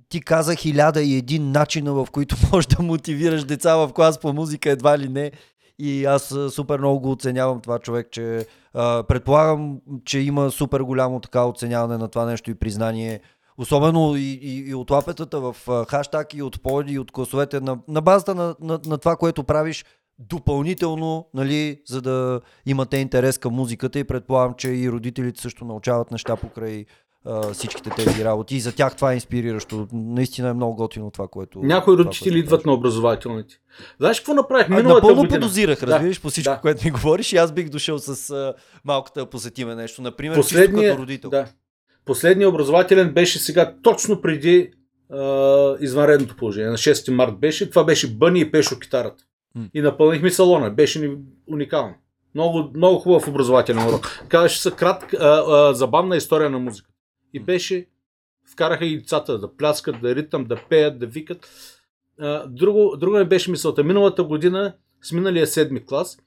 ти каза хиляда и един начина, в които можеш да мотивираш деца в клас по музика, едва ли не. И аз супер много го оценявам това човек, че а, предполагам, че има супер голямо така оценяване на това нещо и признание. Особено и, и, и от лапетата в хаштаг и от поди и от класовете на, на базата на, на, на това, което правиш допълнително, нали, за да имате интерес към музиката и предполагам, че и родителите също научават неща покрай а, всичките тези работи. И за тях това е инспириращо. Наистина е много готино това, което. Някои родители идват на образователните. Знаеш какво направих миналата Напълно година? подозирах, разбираш, да, по всичко, да. което ми говориш и аз бих дошъл с а, малката посетиме нещо. Например, Последния, като родител. Да. Последният образователен беше сега точно преди а, извънредното положение. На 6 март беше. Това беше Бъни и Пешо китарата. Mm. И напълнихме салона. Беше ни уникално. Много, много хубав образователен урок. Казваше се кратка, а, а, забавна история на музика. И беше, вкараха и децата да пляскат, да ритъм, да пеят, да викат. Друго, друго ми беше мисълта. Миналата година, с миналия седми клас,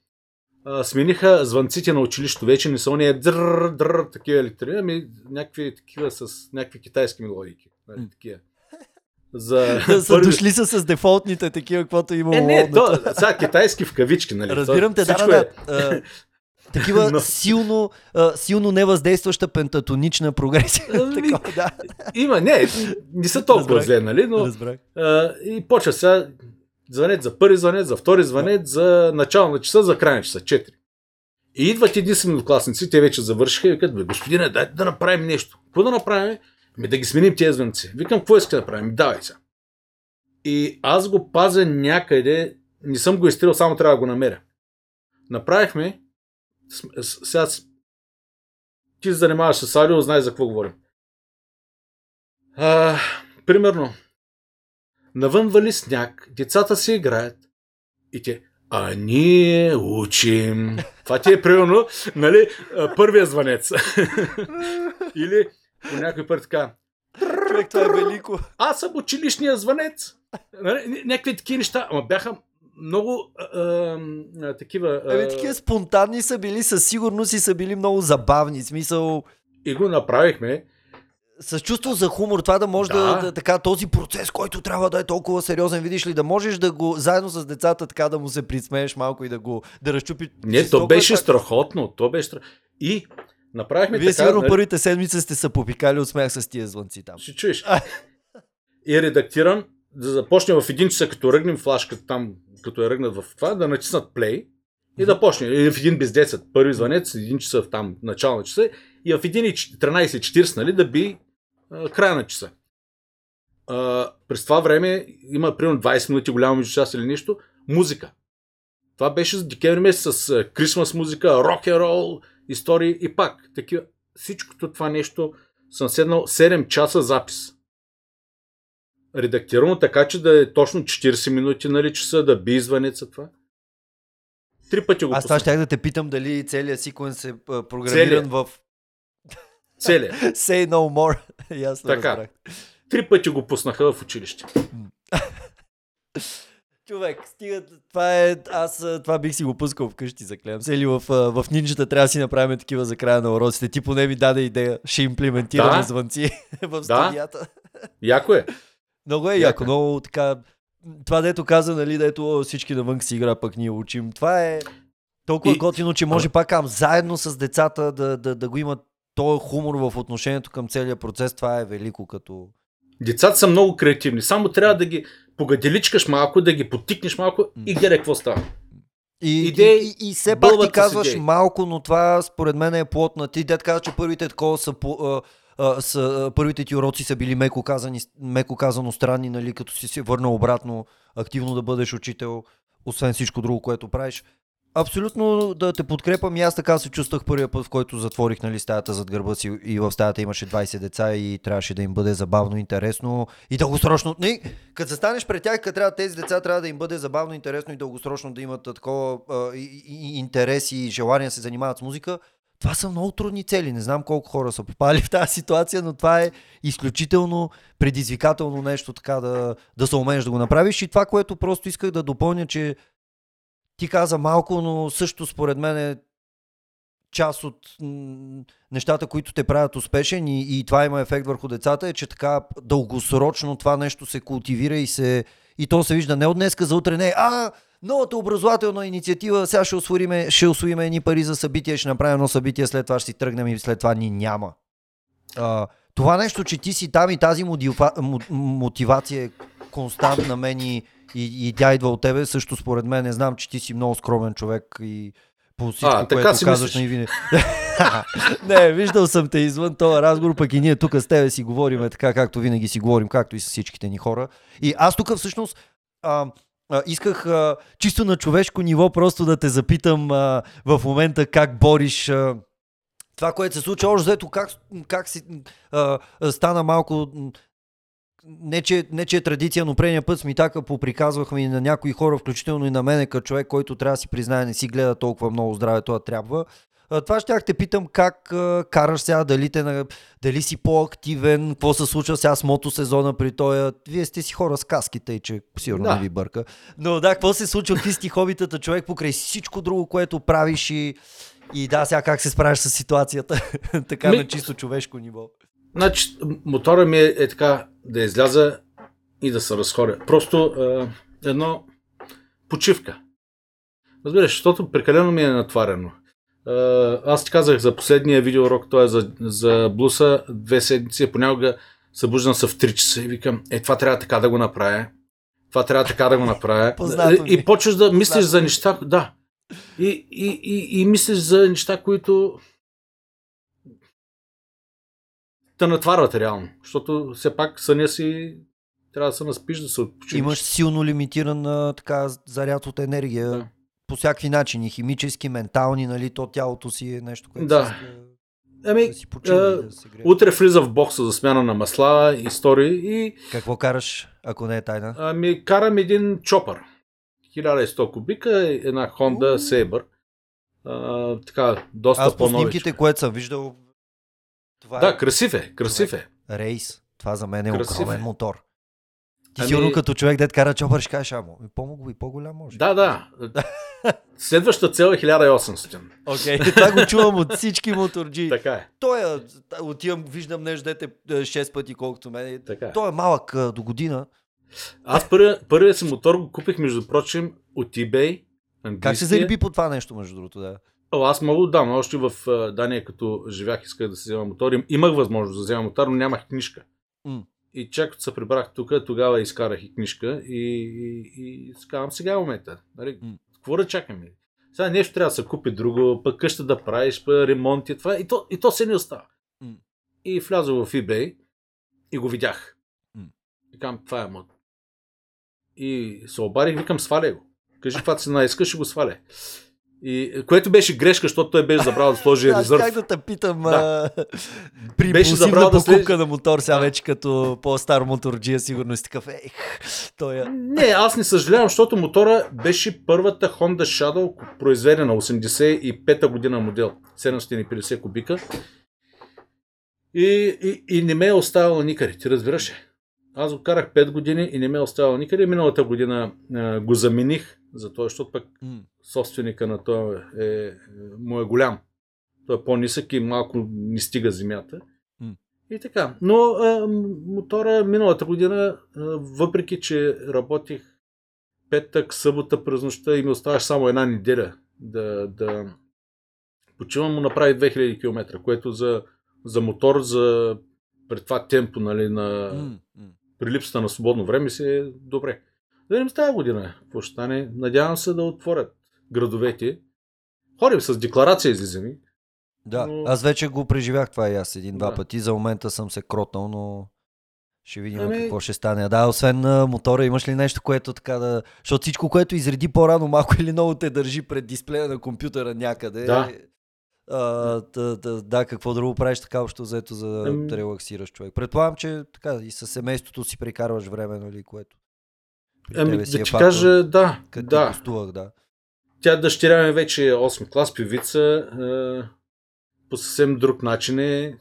смениха звънците на училището. Вече не са уния дър, дър, такива електрони, ами някакви такива с някакви китайски мелодики. Нали, такива. За... са дошли са с дефолтните такива, каквото има. Е, не, то, сега китайски в кавички, нали? Разбирам те, да, да, да. Такива Но... силно, а, силно невъздействаща пентатонична прогресия. Ами, Такова, да. Има, не, не са толкова зле, нали? Но, Разбрах. А, и почва сега звънец за първи звънец, за втори звънец, за начало на часа, за край на часа. Четири. И идват единствено класници, те вече завършиха и викат, бе, господине, дай да направим нещо. Какво да направим? Ми да ги сменим тези звънци. Викам, какво иска да правим? Давай се. И аз го пазя някъде, не съм го изтрил, само трябва да го намеря. Направихме, сега ти се занимаваш с аудио, знаеш за какво говорим. А, примерно, навън вали сняг, децата си играят и те, а ние учим. Това ти е примерно, нали, първия звънец. Или по някой път така. Човек, това е велико. Аз съм училищния звънец. Нали, някакви такива неща, ама бяха много а, а, такива... А... Ами такива спонтанни са били, със сигурност и са били много забавни. Смисъл... И го направихме. С чувство за хумор, това да може да. да, да така, този процес, който трябва да е толкова сериозен, видиш ли, да можеш да го, заедно с децата, така да му се присмееш малко и да го, да разчупи. Не, то беше така... страхотно, то беше страхотно. И направихме Вие така... сигурно нали... първите седмици сте се попикали от смех с тия звънци там. Ще чуеш. и редактирам, да започне в един часа, като ръгнем флашката там, като я ръгнат в това, да натиснат плей и да почне. Или в един без 10, първи звънец, един часа в там начало на часа и в 1.13.40, нали, да би а, края на часа. А, през това време има примерно 20 минути голямо между час или нещо, музика. Това беше за декември месец с Крисмас музика, рок н рол, истории и пак. Такива, всичкото това нещо съм седнал 7 часа запис редактирано така, че да е точно 40 минути нали, часа, да би звънеца това. Три пъти го Аз това ще да те питам дали целият секвенс е програмиран целият. в... Целият. Say no more. Ясно така. Разбрах. Три пъти го пуснаха в училище. Човек, стига, това е, аз това бих си го пускал вкъщи, заклевам се. Или в, в нинджата трябва да си направим такива за края на уроците. Ти поне ми даде идея, ще имплементираме да? звънци в студията. Да? Яко е. Много е яко, много така... Това дето каза, нали, дето всички навън си игра, пък ние учим. Това е толкова и... готино, че може пак кам, заедно с децата да, да, да го имат този хумор в отношението към целия процес. Това е велико като... Децата са много креативни. Само трябва да ги погаделичкаш малко, да ги потикнеш малко и гледай какво става. И, идеи, и, и, и все пак ти казваш малко, но това според мен е плотна. Ти дед каза, че първите такова са по, а, първите ти уроци са били меко, казани, меко казано странни, нали, като си се върнал обратно активно да бъдеш учител, освен всичко друго, което правиш. Абсолютно да те подкрепам и аз така се чувствах първия път, в който затворих нали, стаята зад гърба си и в стаята имаше 20 деца и трябваше да им бъде забавно, интересно и дългосрочно. Не, като се станеш пред тях, като трябва тези деца трябва да им бъде забавно, интересно и дългосрочно да имат такова а, и, и, интерес и желание да се занимават с музика, това са много трудни цели. Не знам колко хора са попали в тази ситуация, но това е изключително предизвикателно нещо така да, да се умееш да го направиш. И това, което просто исках да допълня, че ти каза малко, но също според мен е част от нещата, които те правят успешен и, и това има ефект върху децата, е, че така дългосрочно това нещо се култивира и се и то се вижда не от днеска за утре, не, а новата образователна инициатива, сега ще освоиме, ще освоиме едни пари за събитие, ще направим едно събитие, след това ще си тръгнем и след това ни няма. А, това нещо, че ти си там и тази мотива, мотивация е константна на мен и, и, и тя идва от тебе, също според мен не знам, че ти си много скромен човек и по всичко, а, което си казваш на Ивине. не, виждал съм те извън този разговор, пък и ние тук с тебе си говорим така, както винаги си говорим, както и с всичките ни хора. И аз тук всъщност а, исках а, чисто на човешко ниво просто да те запитам а, в момента как бориш а, това, което се случва. Още взето как, как си а, стана малко не че, не, че е традиция, но предния път ми така поприказвахме и на някои хора, включително и на мене, като човек, който трябва да си признае, не си гледа толкова много здраве, това трябва. Това ще те питам как а, караш сега, дали, те, дали си по-активен, какво се случва сега с мотосезона при тоя. Вие сте си хора с каските, и че сигурно да. не ви бърка. Но да, какво се случва, какви сте хобитата, човек покрай всичко друго, което правиш и, и да, сега как се справиш с ситуацията, така ми... на чисто човешко ниво. Значи, мотора ми е, е така да изляза и да се разходя. Просто е, едно почивка. Разбираш, защото прекалено ми е натварено. Аз ти казах за последния видеоурок, той е за, за блуса, две седмици, понякога събуждам се в 3 часа и викам, е, това трябва така да го направя. Това трябва така да го направя. и, и почваш да мислиш за неща, да. И, и, и, и мислиш за неща, които те натварват реално, защото все пак съня си трябва да се наспиш, да се отпочинеш. Имаш силно лимитиран така, заряд от енергия да. По всякакви начини, химически, ментални, нали, то тялото си е нещо, което да. Иска, ами, да си почини, а, да се грее. Утре влиза в бокса за смяна на масла, истории и... Какво караш, ако не е тайна? Ами, карам един чопър. 1100 кубика, една Honda Saber. А, така, доста Аз по снимките, което съм виждал, това да, е... красив е, красив е. Рейс. Това за мен е красив огромен е. мотор. Ти ами... сигурно като човек, дед кара чопър, ще кажеш, амо, по-мога и по-голям може. Да, да. Следващата цел е 1800. Окей, okay. това го чувам от всички моторджи. така е. Той е, отивам, виждам нещо, дете 6 пъти колкото мен. Така е. Той е малък до година. Аз първия, първия си мотор го купих, между прочим, от eBay. Английския. Как се зариби по това нещо, между другото, да? О, аз много давно, още в Дания, като живях, исках да се взема мотор. Имах възможност да взема мотор, но нямах книжка. Mm. И чак като се прибрах тук, тогава изкарах и книжка и, и, и казвам сега е момента. Нали, mm. Какво да чакаме? Сега нещо трябва да се купи друго, пък къща да правиш, пък ремонт и това. И то, и то се не остава. Mm. И влязох в eBay и го видях. Mm. И казвам, това е мод. И се обарих, викам, сваля го. Кажи каква цена искаш, ще го сваля. И, което беше грешка, защото той беше забрал да сложи резерв. Аз как да те питам да. при беше забрал да покупка след... на мотор, сега да. вече като по-стар моторджия, сигурно си такъв, ех, той е... Не, аз не съжалявам, защото мотора беше първата Honda Shadow, произведена 85-та година модел, 750 кубика. И, и, и не ме е оставила никъде, ти разбираш? Аз го карах 5 години и не ме е оставил никъде. Миналата година а, го замених, за това, защото пък mm. собственика на това е, е, му е голям. Той е по-нисък и малко не стига земята. Mm. И така. Но а, мотора миналата година, а, въпреки че работих петък, събота през нощта и ми оставаш само една неделя да, да почивам, му направи 2000 км, което за, за мотор, за пред това темпо нали, на, mm при липсата на свободно време си е добре. Да видим с тази година какво ще стане. Надявам се да отворят градовете. Ходим с декларация излизаме. Да, но... аз вече го преживях това и аз един-два да. пъти. За момента съм се кротнал, но ще видим ами... какво ще стане. Да, освен на мотора, имаш ли нещо, което така да... Защото всичко, което изреди по-рано, малко или много те държи пред дисплея на компютъра някъде. Да. А, да, да, да, какво друго правиш така общо заето, за да ами... релаксираш човек. Предполагам, че така и със семейството си прекарваш време, нали, което. Ами, да ти кажа, да. Да. Гостувах, да. Тя дъщеря ми вече е 8 клас, певица. Е, по съвсем друг начин е.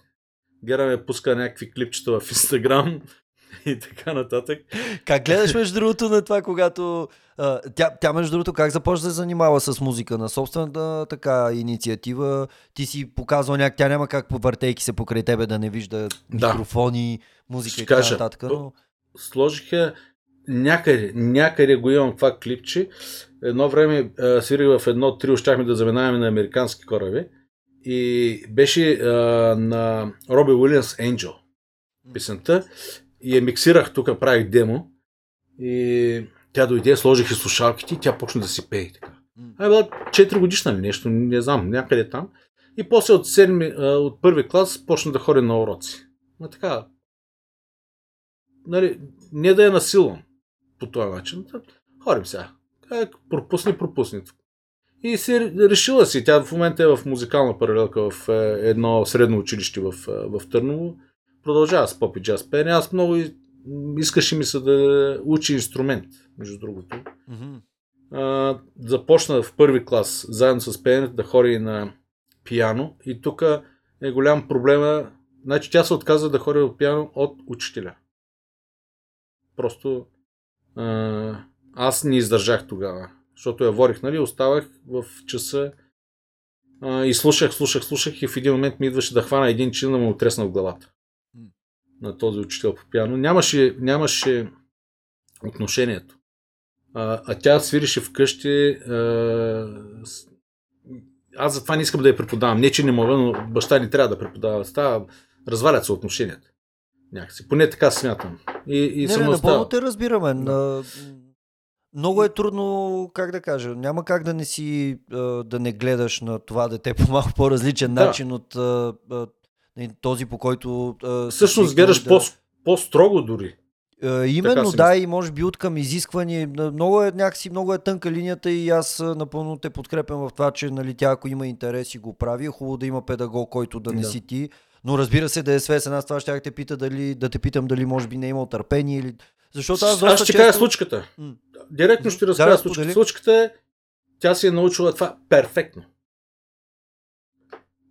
Гера ме пуска някакви клипчета в Инстаграм и така нататък. Как гледаш между другото на това, когато тя, тя, между другото, как започна да се занимава с музика на собствената така инициатива? Ти си показвал някак, тя няма как повъртейки се покрай тебе да не вижда да. микрофони, музика Ще и така нататък. Но... Сложиха някъде, някъде го имам това клипче. Едно време а, свирих в едно трио, щяхме да заминаваме на американски кораби. И беше а, на Роби Уилямс Angel песента. И я миксирах тук, правих демо. И тя дойде, сложих и слушалките и тя почна да си пее. Така. Ай, била 4 годишна ли нещо, не знам, някъде там. И после от, 7, от първи клас почна да ходи на уроци. Но така, нали, не да я насилвам по този начин. Ходим сега. Как пропусни, пропусни. И се решила си. Тя в момента е в музикална паралелка в е, едно средно училище в, е, в Търново. Продължава с поп и джаз пеене. Аз много искаше ми се да учи инструмент, между другото. Mm-hmm. А, започна в първи клас, заедно с пеенето, да хори на пиано. И тук е голям проблема. Значи тя се отказва да хори на пиано от учителя. Просто а, аз не издържах тогава. Защото я ворих, нали? Оставах в часа а, и слушах, слушах, слушах и в един момент ми идваше да хвана един чин да му отресна в главата на този учител по пиано. Нямаше, нямаше отношението. А, а тя свирише вкъщи. А, аз затова не искам да я преподавам. Не, че не мога, но баща ни трябва да преподава. Става, развалят се отношенията. Някакси. Поне така смятам. И, и не, не, напълно те разбираме. На... Много е трудно, как да кажа, няма как да не си, да не гледаш на това дете по малко по-различен да. начин от този по който... Всъщност гледаш да... по, по-строго дори. Именно, да, и може би от към изисквания. Много е някакси, много е тънка линията и аз напълно те подкрепям в това, че нали, тя ако има интерес и го прави, е хубаво да има педагог, който да не да. си ти. Но разбира се, да е свесен. Аз това ще те пита дали, да те питам дали може би не е имал търпение или... Защото аз, аз ще често... кажа случката. Директно ще разкажа да, случката. Случката е, тя си е научила това перфектно.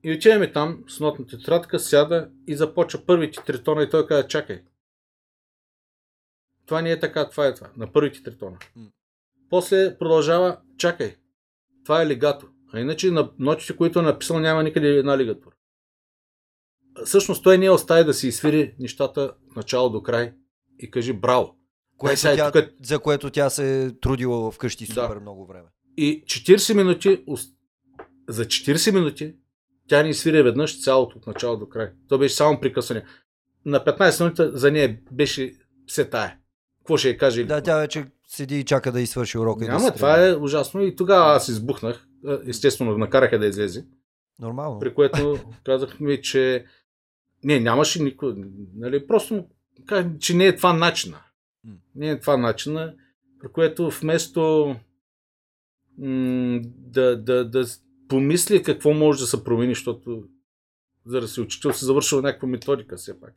И отиваме там с нотната тетрадка, сяда и започва първите три тона и той казва, чакай. Това не е така, това е това. На първите три тона. После продължава, чакай. Това е лигато. А иначе на нотите, които е написал, няма никъде една лигатура. Всъщност той не е остави да си изсвири нещата от начало до край и кажи браво. Което сега, тя, тук... За което тя се е трудила вкъщи супер да. много време. И 40 минути, за 40 минути тя ни свири веднъж цялото от начало до край. То беше само прикъсване. На 15 минути за нея беше все тая. Какво ще я каже? Да, тя вече седи и чака да извърши урока. Няма, да това е ужасно. И тогава аз избухнах. Естествено, накараха да излезе. Нормално. При което казах ми, че не, нямаше никой. Нали, просто че не е това начина. Не е това начина, при което вместо м- да, да, да помисли какво може да се промени, защото за да си учител се завършва някаква методика все пак.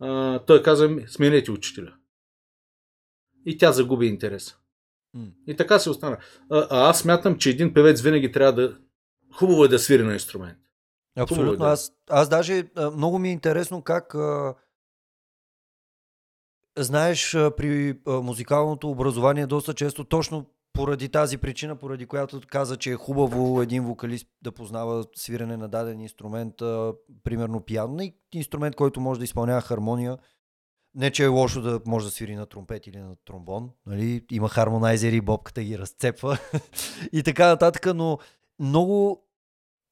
А, той каза, сменете учителя. И тя загуби интерес. Mm. И така се остана. А, а аз смятам, че един певец винаги трябва да... Хубаво е да свири на инструмент. Абсолютно. Е. Аз, аз даже много ми е интересно как а, знаеш при а, музикалното образование доста често точно поради тази причина, поради която каза, че е хубаво един вокалист да познава свирене на даден инструмент, а, примерно пиано, и инструмент, който може да изпълнява хармония. Не, че е лошо да може да свири на тромпет или на тромбон. Нали? Има хармонайзери, бобката ги разцепва и така нататък, но много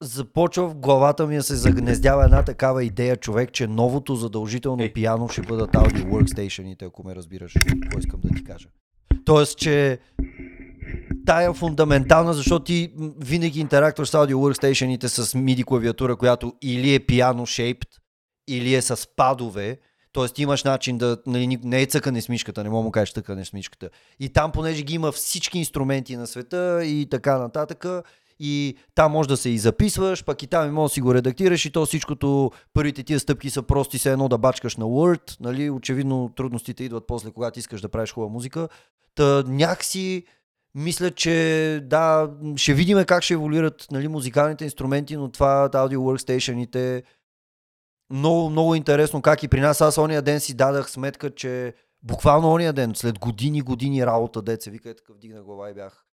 започва в главата ми да се загнездява една такава идея, човек, че новото задължително пиано ще бъдат ауди workstationите, ако ме разбираш, какво искам да ти кажа. Тоест, че тая фундаментална, защото ти винаги интерактуваш с аудио workstationите с MIDI клавиатура, която или е пиано shaped, или е с падове, Тоест имаш начин да, нали, не е цъкане с мишката, не мога му кажеш цъкане с мишката. И там, понеже ги има всички инструменти на света и така нататък, и там може да се и записваш, пък и там и може да си го редактираш и то всичкото, първите тия стъпки са прости, се едно да бачкаш на Word, нали, очевидно трудностите идват после, когато искаш да правиш хубава музика. Та някакси мисля, че да, ще видим как ще еволюират нали, музикалните инструменти, но това аудио workstationите много, много интересно как и при нас. Аз ония ден си дадах сметка, че буквално ония ден, след години, години работа, деца вика е такъв дигна глава и бях.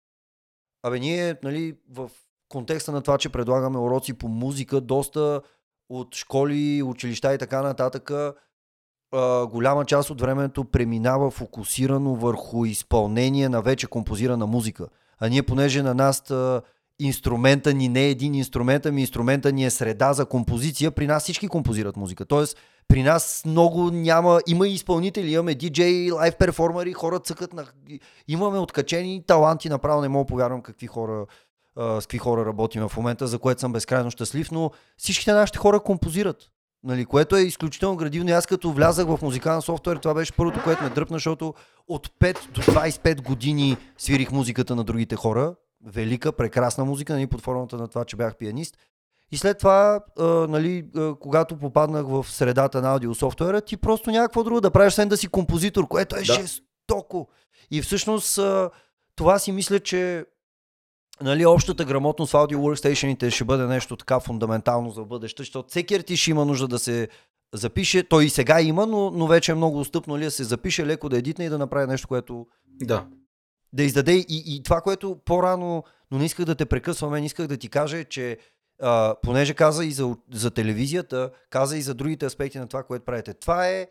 Абе ние, нали, в контекста на това, че предлагаме уроци по музика, доста от школи, училища и така нататък, а, голяма част от времето преминава фокусирано върху изпълнение на вече композирана музика. А ние, понеже на нас инструмента ни не е един инструмент, ами инструмента ни е среда за композиция, при нас всички композират музика. Тоест, при нас много няма, има и изпълнители, имаме DJ, лайв перформери, хора цъкат на... Имаме откачени таланти, направо не мога повярвам какви хора с какви хора работим в момента, за което съм безкрайно щастлив, но всичките нашите хора композират. Нали, което е изключително градивно. Аз като влязах в музикален софтуер, това беше първото, което ме дръпна, защото от 5 до 25 години свирих музиката на другите хора. Велика, прекрасна музика, нали, под формата на това, че бях пианист. И след това, а, нали, а, когато попаднах в средата на аудиософтуера, ти просто някакво друго да правиш, освен да си композитор, което е да. жестоко. И всъщност а, това си мисля, че нали, общата грамотност в аудио workstationите ще бъде нещо така фундаментално за бъдеще, защото всеки артист ще има нужда да се запише. Той и сега има, но, но вече е много устъпно ли да се запише, леко да едитне и да направи нещо, което да, да издаде. И, и това, което по-рано, но не исках да те прекъсваме, не исках да ти кажа, че а, понеже каза и за, за телевизията, каза и за другите аспекти на това, което правите. Това е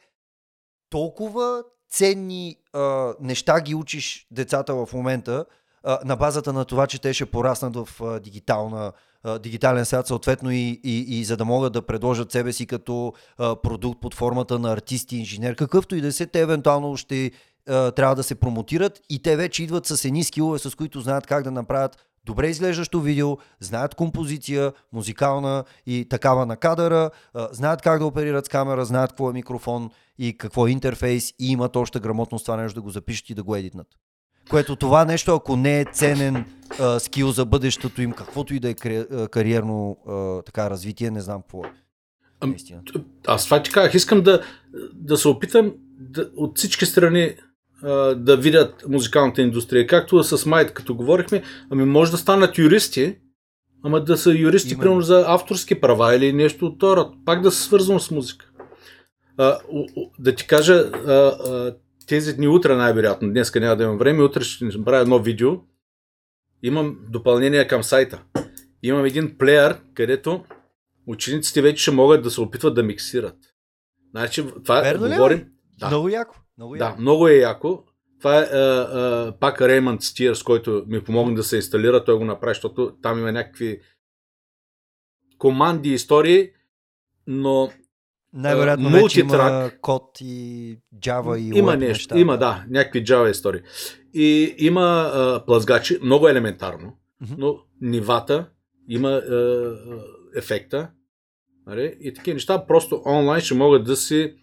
толкова ценни а, неща ги учиш децата в момента, а, на базата на това, че те ще пораснат в а, дигитална, дигитален свят, съответно и, и, и за да могат да предложат себе си като а, продукт под формата на артисти, инженер, какъвто и да се, те евентуално ще а, трябва да се промотират и те вече идват с едни скилове, с които знаят как да направят добре изглеждащо видео, знаят композиция, музикална и такава на кадъра, знаят как да оперират с камера, знаят какво е микрофон и какво е интерфейс и имат още грамотност това нещо да го запишат и да го едитнат. Което това нещо, ако не е ценен а, скил за бъдещето им, каквото и да е кариерно а, така развитие, не знам какво е. Аз това ти казах, искам да, да се опитам да, от всички страни да видят музикалната индустрия. Както с Майт, като говорихме, ами може да станат юристи, ама да са юристи, Именно. примерно за авторски права или нещо от това, пак да се свързвам с музика. А, да ти кажа, а, а, тези дни утре най-вероятно, днеска няма да имам време, утре ще направя едно видео. Имам допълнение към сайта. Имам един плеер, където учениците вече ще могат да се опитват да миксират. Значи, това Верно е, говорим. Да. Много яко. Много яко. Да, много е яко. Това е а, а, пак Raymond Steers, който ми помогна да се инсталира. Той го направи, защото там има някакви команди, истории, но най-вероятно вече има код и Java и Има нещо, неща, има да, някакви Java истории. И има а, плазгачи, много елементарно, mm-hmm. но нивата, има а, ефекта нали? и такива неща просто онлайн ще могат да си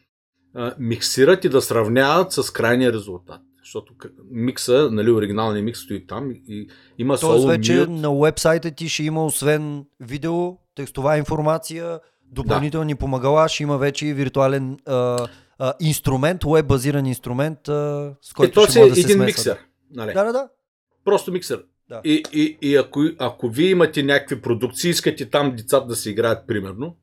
а, миксират и да сравняват с крайния резултат. Защото микса, нали, оригиналният микс стои там и има Тоест соло вече мют. на вебсайта ти ще има освен видео, текстова информация, допълнителни да. помагала, ще има вече и виртуален а, а, инструмент, веб базиран инструмент, а, с който е, ще може да един се миксер. Нали? Да, да, да. Просто миксер. Да. И, и, и ако, ако вие имате някакви продукции, искате там децата да се играят, примерно,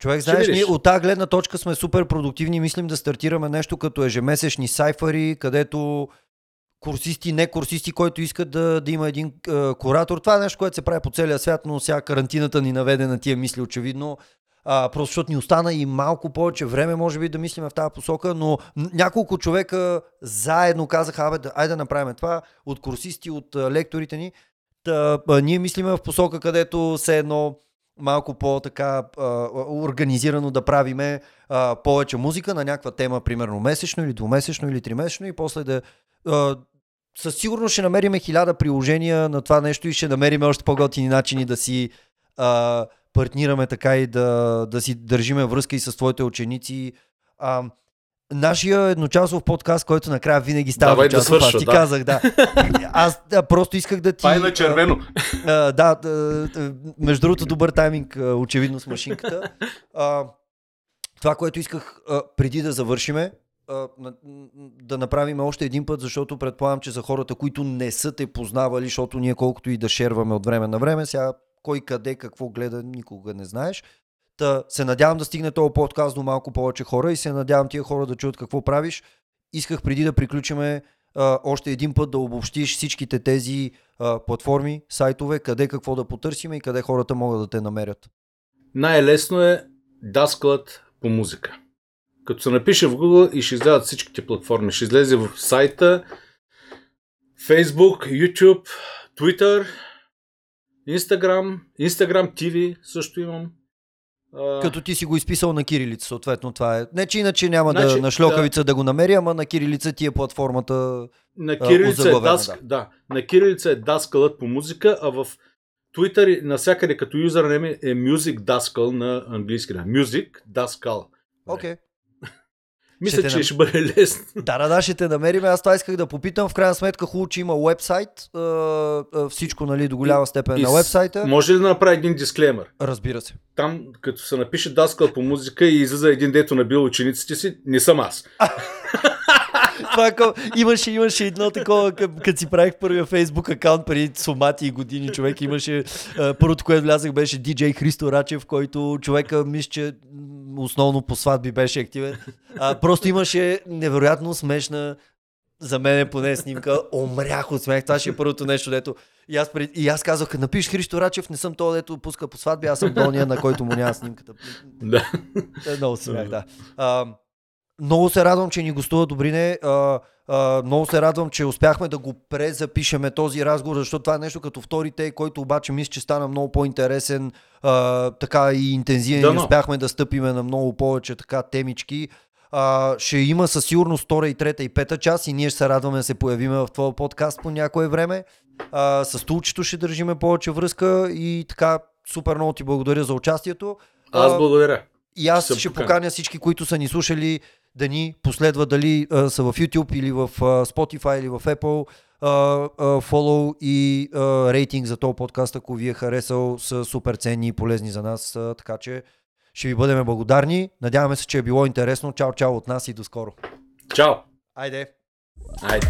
Човек, знаеш, ние от тази гледна точка сме супер продуктивни. Мислим да стартираме нещо като ежемесечни сайфари, където курсисти, не курсисти, който искат да, да има един е, куратор. Това е нещо, което се прави по целия свят, но сега карантината ни наведе на тия мисли, очевидно. А, просто защото ни остана и малко повече време, може би, да мислим в тази посока, но няколко човека заедно казаха, абе, да, айде да направим това, от курсисти, от а, лекторите ни. Та, а, ние мислиме в посока, където все едно малко по-така организирано да правиме повече музика на някаква тема, примерно месечно или двумесечно или тримесечно и после да със сигурност ще намериме хиляда приложения на това нещо и ще намериме още по-готини начини да си а, партнираме така и да, да си държиме връзка и с твоите ученици. А, Нашия едночасов подкаст, който накрая винаги става Давай да свърша, аз ти да. казах, да. Аз да, просто исках да ти... Това е на червено. А, а, да, а, между другото добър тайминг, очевидно с машинката. А, това, което исках а, преди да завършиме, а, да направим още един път, защото предполагам, че за хората, които не са те познавали, защото ние колкото и да шерваме от време на време, сега кой къде какво гледа, никога не знаеш. Та се надявам да стигне този подкаст до малко повече хора и се надявам тия хора да чуят какво правиш. Исках преди да приключиме а, още един път да обобщиш всичките тези а, платформи, сайтове, къде какво да потърсим и къде хората могат да те намерят. Най-лесно е даскалът по музика. Като се напише в Google и ще излязат всичките платформи. Ще излезе в сайта, Facebook, YouTube, Twitter, Instagram, Instagram TV също имам. Като ти си го изписал на кирилица, съответно това е. Не, че иначе няма значи, да на шльокавица да... да го намери, ама на кирилица ти е платформата. На кирилица, е, даск, да. да. на кирилица е даскалът по музика, а в Twitter навсякъде като юзернем е Music Daskal на английски. Music Daskal. Окей. Okay. Мисля, ще че нам... ще бъде лесно. Да, да, да, ще те намерим. Аз това исках да попитам. В крайна сметка хубаво, че има вебсайт. Всичко, нали, до голяма степен и, на вебсайта. Може ли да направи един дисклеймер? Разбира се. Там, като се напише даскал по музика и излиза един дето набил учениците си, не съм аз. Това, е имаше, имаше едно такова, като си правих първия фейсбук акаунт преди сумати и години, човек имаше, първото, което влязах беше диджей Христо Рачев, който човека мисля, че основно по сватби беше активен. А, просто имаше невероятно смешна за мен е поне снимка, омрях от смех. Това ще е първото нещо, дето. И аз, пред... и аз казах, напиш Христо Рачев, не съм то, дето пуска по сватби, аз съм долния, на който му няма снимката. Да. Е, много смях, да. А, много се радвам, че ни гостува Добрине. А, а, много се радвам, че успяхме да го презапишеме този разговор, защото това е нещо като втори тей, който обаче мисля, че стана много по-интересен, а, така и интензивен да, успяхме да стъпиме на много повече така темички. А, ще има със сигурност втора и трета и пета част и ние ще се радваме да се появиме в твоя подкаст по някое време. А, с Тулчето ще държиме повече връзка и така супер много ти благодаря за участието. Аз благодаря. И аз ще, ще поканя всички, които са ни слушали да ни последват дали а, са в YouTube или в а, Spotify или в Apple. Фолоу и а, рейтинг за този подкаст, ако ви е харесал, са супер ценни и полезни за нас, а, така че ще ви бъдем благодарни. Надяваме се, че е било интересно. Чао, чао от нас и до скоро. Чао! Айде! Айде!